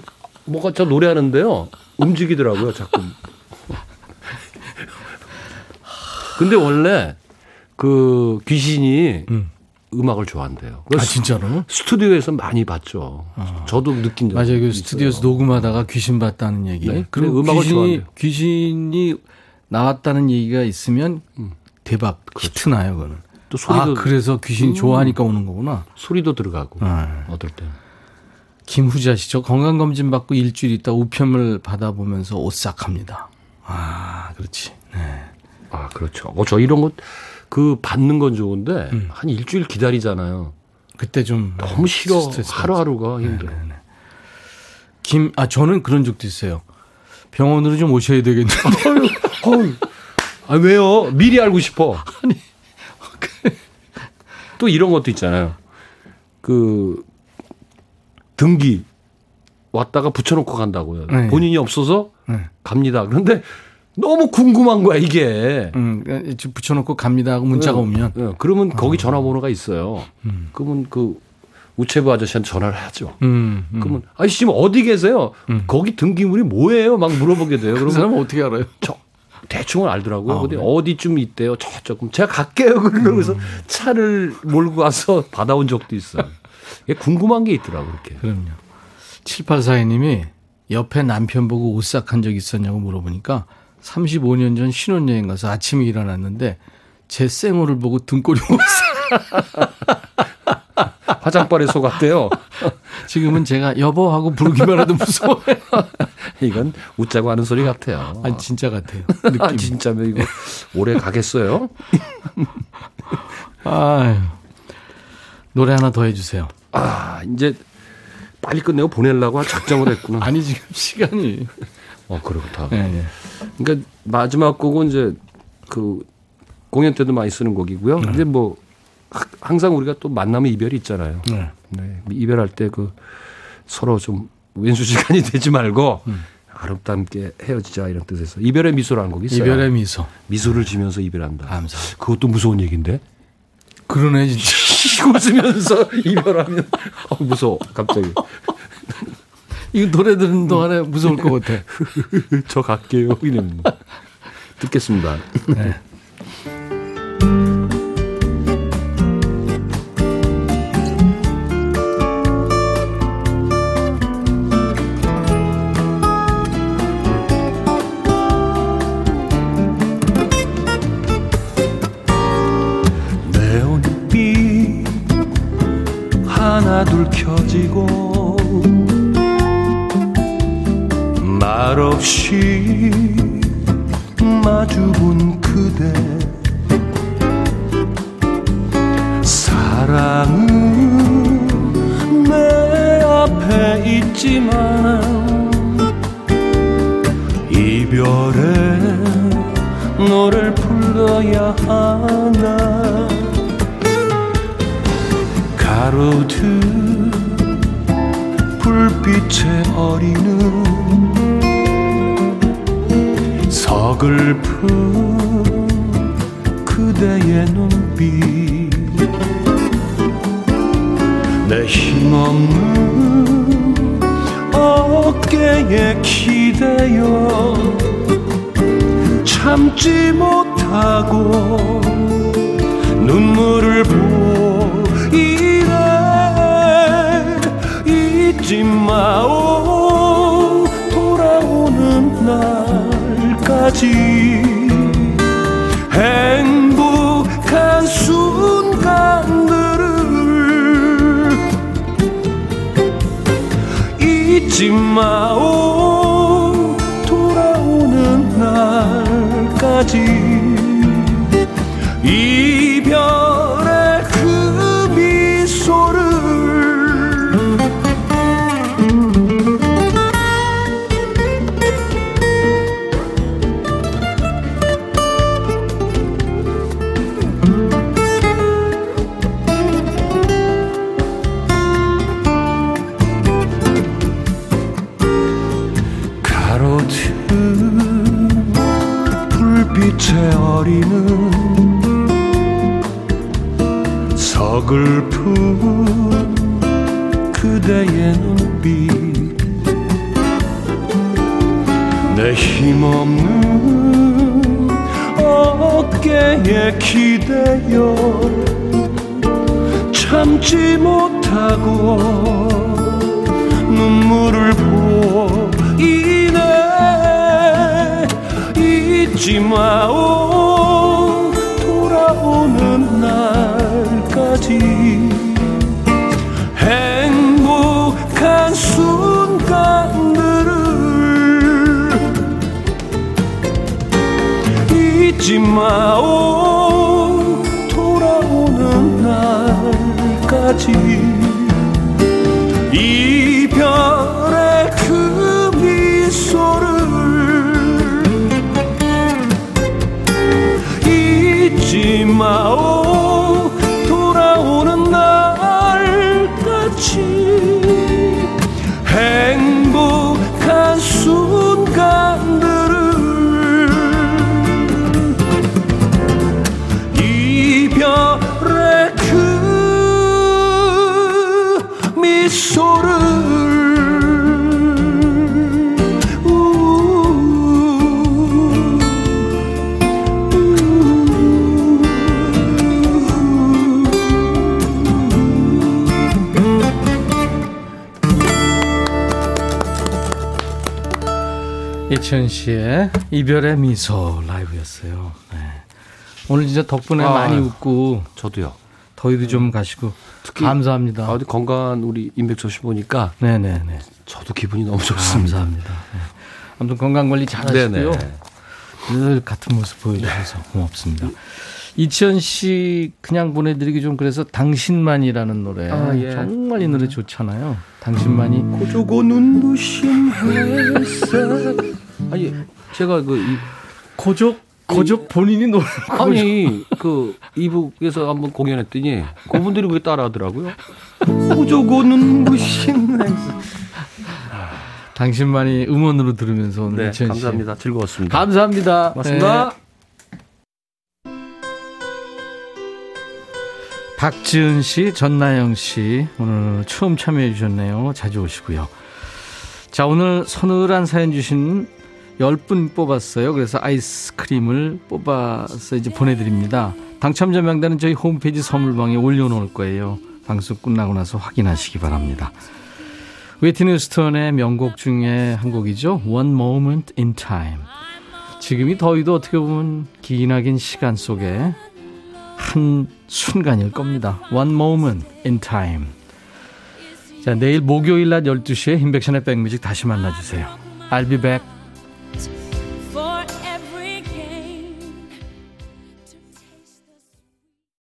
뭐가 저 노래하는데요. 움직이더라고요, 자꾸. 근데 원래 그 귀신이 음. 음. 악을 좋아한대요. 아 진짜로? 스튜디오에서 많이 봤죠. 저도 느낀 적 맞아요. 그. 스튜디오에서 녹음하다가 귀신 봤다는 얘기. 네. 그리고 음악을 귀신이 좋아한대요. 귀신이 나왔다는 얘기가 있으면 대박 히트 나요, 그거는. 또 소리도 아, 그래서 귀신이 좋아하니까 오는 거구나. 소리도 들어가고 아. 어떨 때. 김후자 씨, 저 건강검진 받고 일주일 있다 우편물 받아보면서 오싹합니다. 아, 그렇지. 네. 아 그렇죠. 어, 저 이런 것 그 받는 건 좋은데 음. 한 일주일 기다리잖아요. 그때 좀 너무 싫어. 하루하루가 힘들어. 김, 아, 저는 그런 적도 있어요. 병원으로 좀 오셔야 되겠는데. 아 왜요? 미리 알고 싶어. 아니 또 이런 것도 있잖아요. 그 등기 왔다가 붙여놓고 간다고요. 네. 본인이 없어서 네. 갑니다. 그런데 너무 궁금한 거야 이게. 음, 붙여놓고 갑니다 하고 문자가 네. 오면. 네, 그러면 거기 전화번호가 있어요. 그러면 그 우체부 아저씨한테 전화를 하죠. 음, 음. 그러면 아저씨 지금 어디 계세요? 거기 등기물이 뭐예요? 막 물어보게 돼요. 그 사람 어떻게 알아요? 저 대충은 알더라고요. 아, 근데 그래요? 어디쯤 있대요? 저쪽. 그럼 제가 갈게요. 그러면서 음. 차를 몰고 가서 받아온 적도 있어요. 이게 궁금한 게 있더라고 그렇게. 그럼요. 7842님이 옆에 남편 보고 오싹한 적 있었냐고 물어보니까 35년 전 신혼여행 가서 아침에 일어났는데 제 쌩얼을 보고 등골이 오싹. 화장발에 속았대요. 지금은 제가 여보 하고 부르기만 해도 무서워요. 이건 웃자고 하는 소리 같아요. 아, 진짜 같아요. 아, 느낌. 진짜면 이거 오래 가겠어요? 아유. 노래 하나 더 해주세요. 아, 이제 빨리 끝내고 보내려고 작정을 했구나. 아니, 지금 시간이. 어, 그렇다. 네, 네. 그러니까 마지막 곡은 이제 그 공연 때도 많이 쓰는 곡이고요. 이제 뭐 하- 항상 우리가 또 만남의 이별이 있잖아요. 네. 네, 이별할 때 그 서로 좀 왼수시간이 되지 말고 아름답게 헤어지자 이런 뜻에서 이별의 미소라는 곡이 있어요. 이별의 미소. 미소를 지면서 이별한다. 감사. 그것도 무서운 얘기인데. 그러네 진짜. 웃으면서 이별하면 어, 무서워 갑자기. 이거 노래 듣는 동안에 무서울 것 같아. 저 갈게요. 이러면 듣겠습니다. 네. 하나둘 켜지고 말없이 마주본 그대 사랑은 내 앞에 있지만 이별에 너를 불러야 하나 가로등 불 빛에 어리는 서글픈 그대의 눈빛. 내 힘없는 어깨에 기대어 참지 못하고 눈물을 보이 날까지 행복한 순간들을 잊지 마오 돌아오는 날까지 힘없는 어깨에 기대어 참지 못하고 눈물을 보이네 잊지 마 이천 씨의 이별의 미소 라이브였어요. 네. 오늘 진짜 덕분에 아, 많이 웃고 저도요. 더위도 좀 가시고 감사합니다. 아, 어디 건강한 우리 임백조 씨 보니까 네네네. 저도 기분이 너무 좋습니다. 감사합니다. 네. 아무튼 건강 관리 잘 하시고요. 네네. 늘 같은 모습 보여주셔서 고맙습니다. 이치현 씨 그냥 보내드리기 좀 그래서 당신만이라는 노래 아, 예. 정말 이 노래 좋잖아요. 당신만이 고조고 눈부신 햇살. 아니 제가 그 이, 고족 고족 본인이 노래 아니 그 이북에서 한번 공연했더니 그분들이 왜 따라하더라고요. 고조고 눈부신 햇살. 당신만이 음원으로 들으면서 오늘 네, 감사합니다. 즐거웠습니다. 감사합니다. 고맙습니다. 네. 박지은 씨, 전나영 씨 오늘 처음 참여해 주셨네요. 자주 오시고요. 자, 오늘 서늘한 사연 주신 10분 뽑았어요. 그래서 아이스크림을 뽑아서 이제 보내드립니다. 당첨자 명단은 저희 홈페이지 선물방에 올려놓을 거예요. 방송 끝나고 나서 확인하시기 바랍니다. 웨이튼 휴스턴의 명곡 중에 한 곡이죠. One Moment in Time. 지금이 더위도 어떻게 보면 기나긴 시간 속에 한 순간일 겁니다. One moment in time. 자, 내일 목요일 낮 12시에 인백션의 백뮤직 다시 만나주세요. I'll be back. out.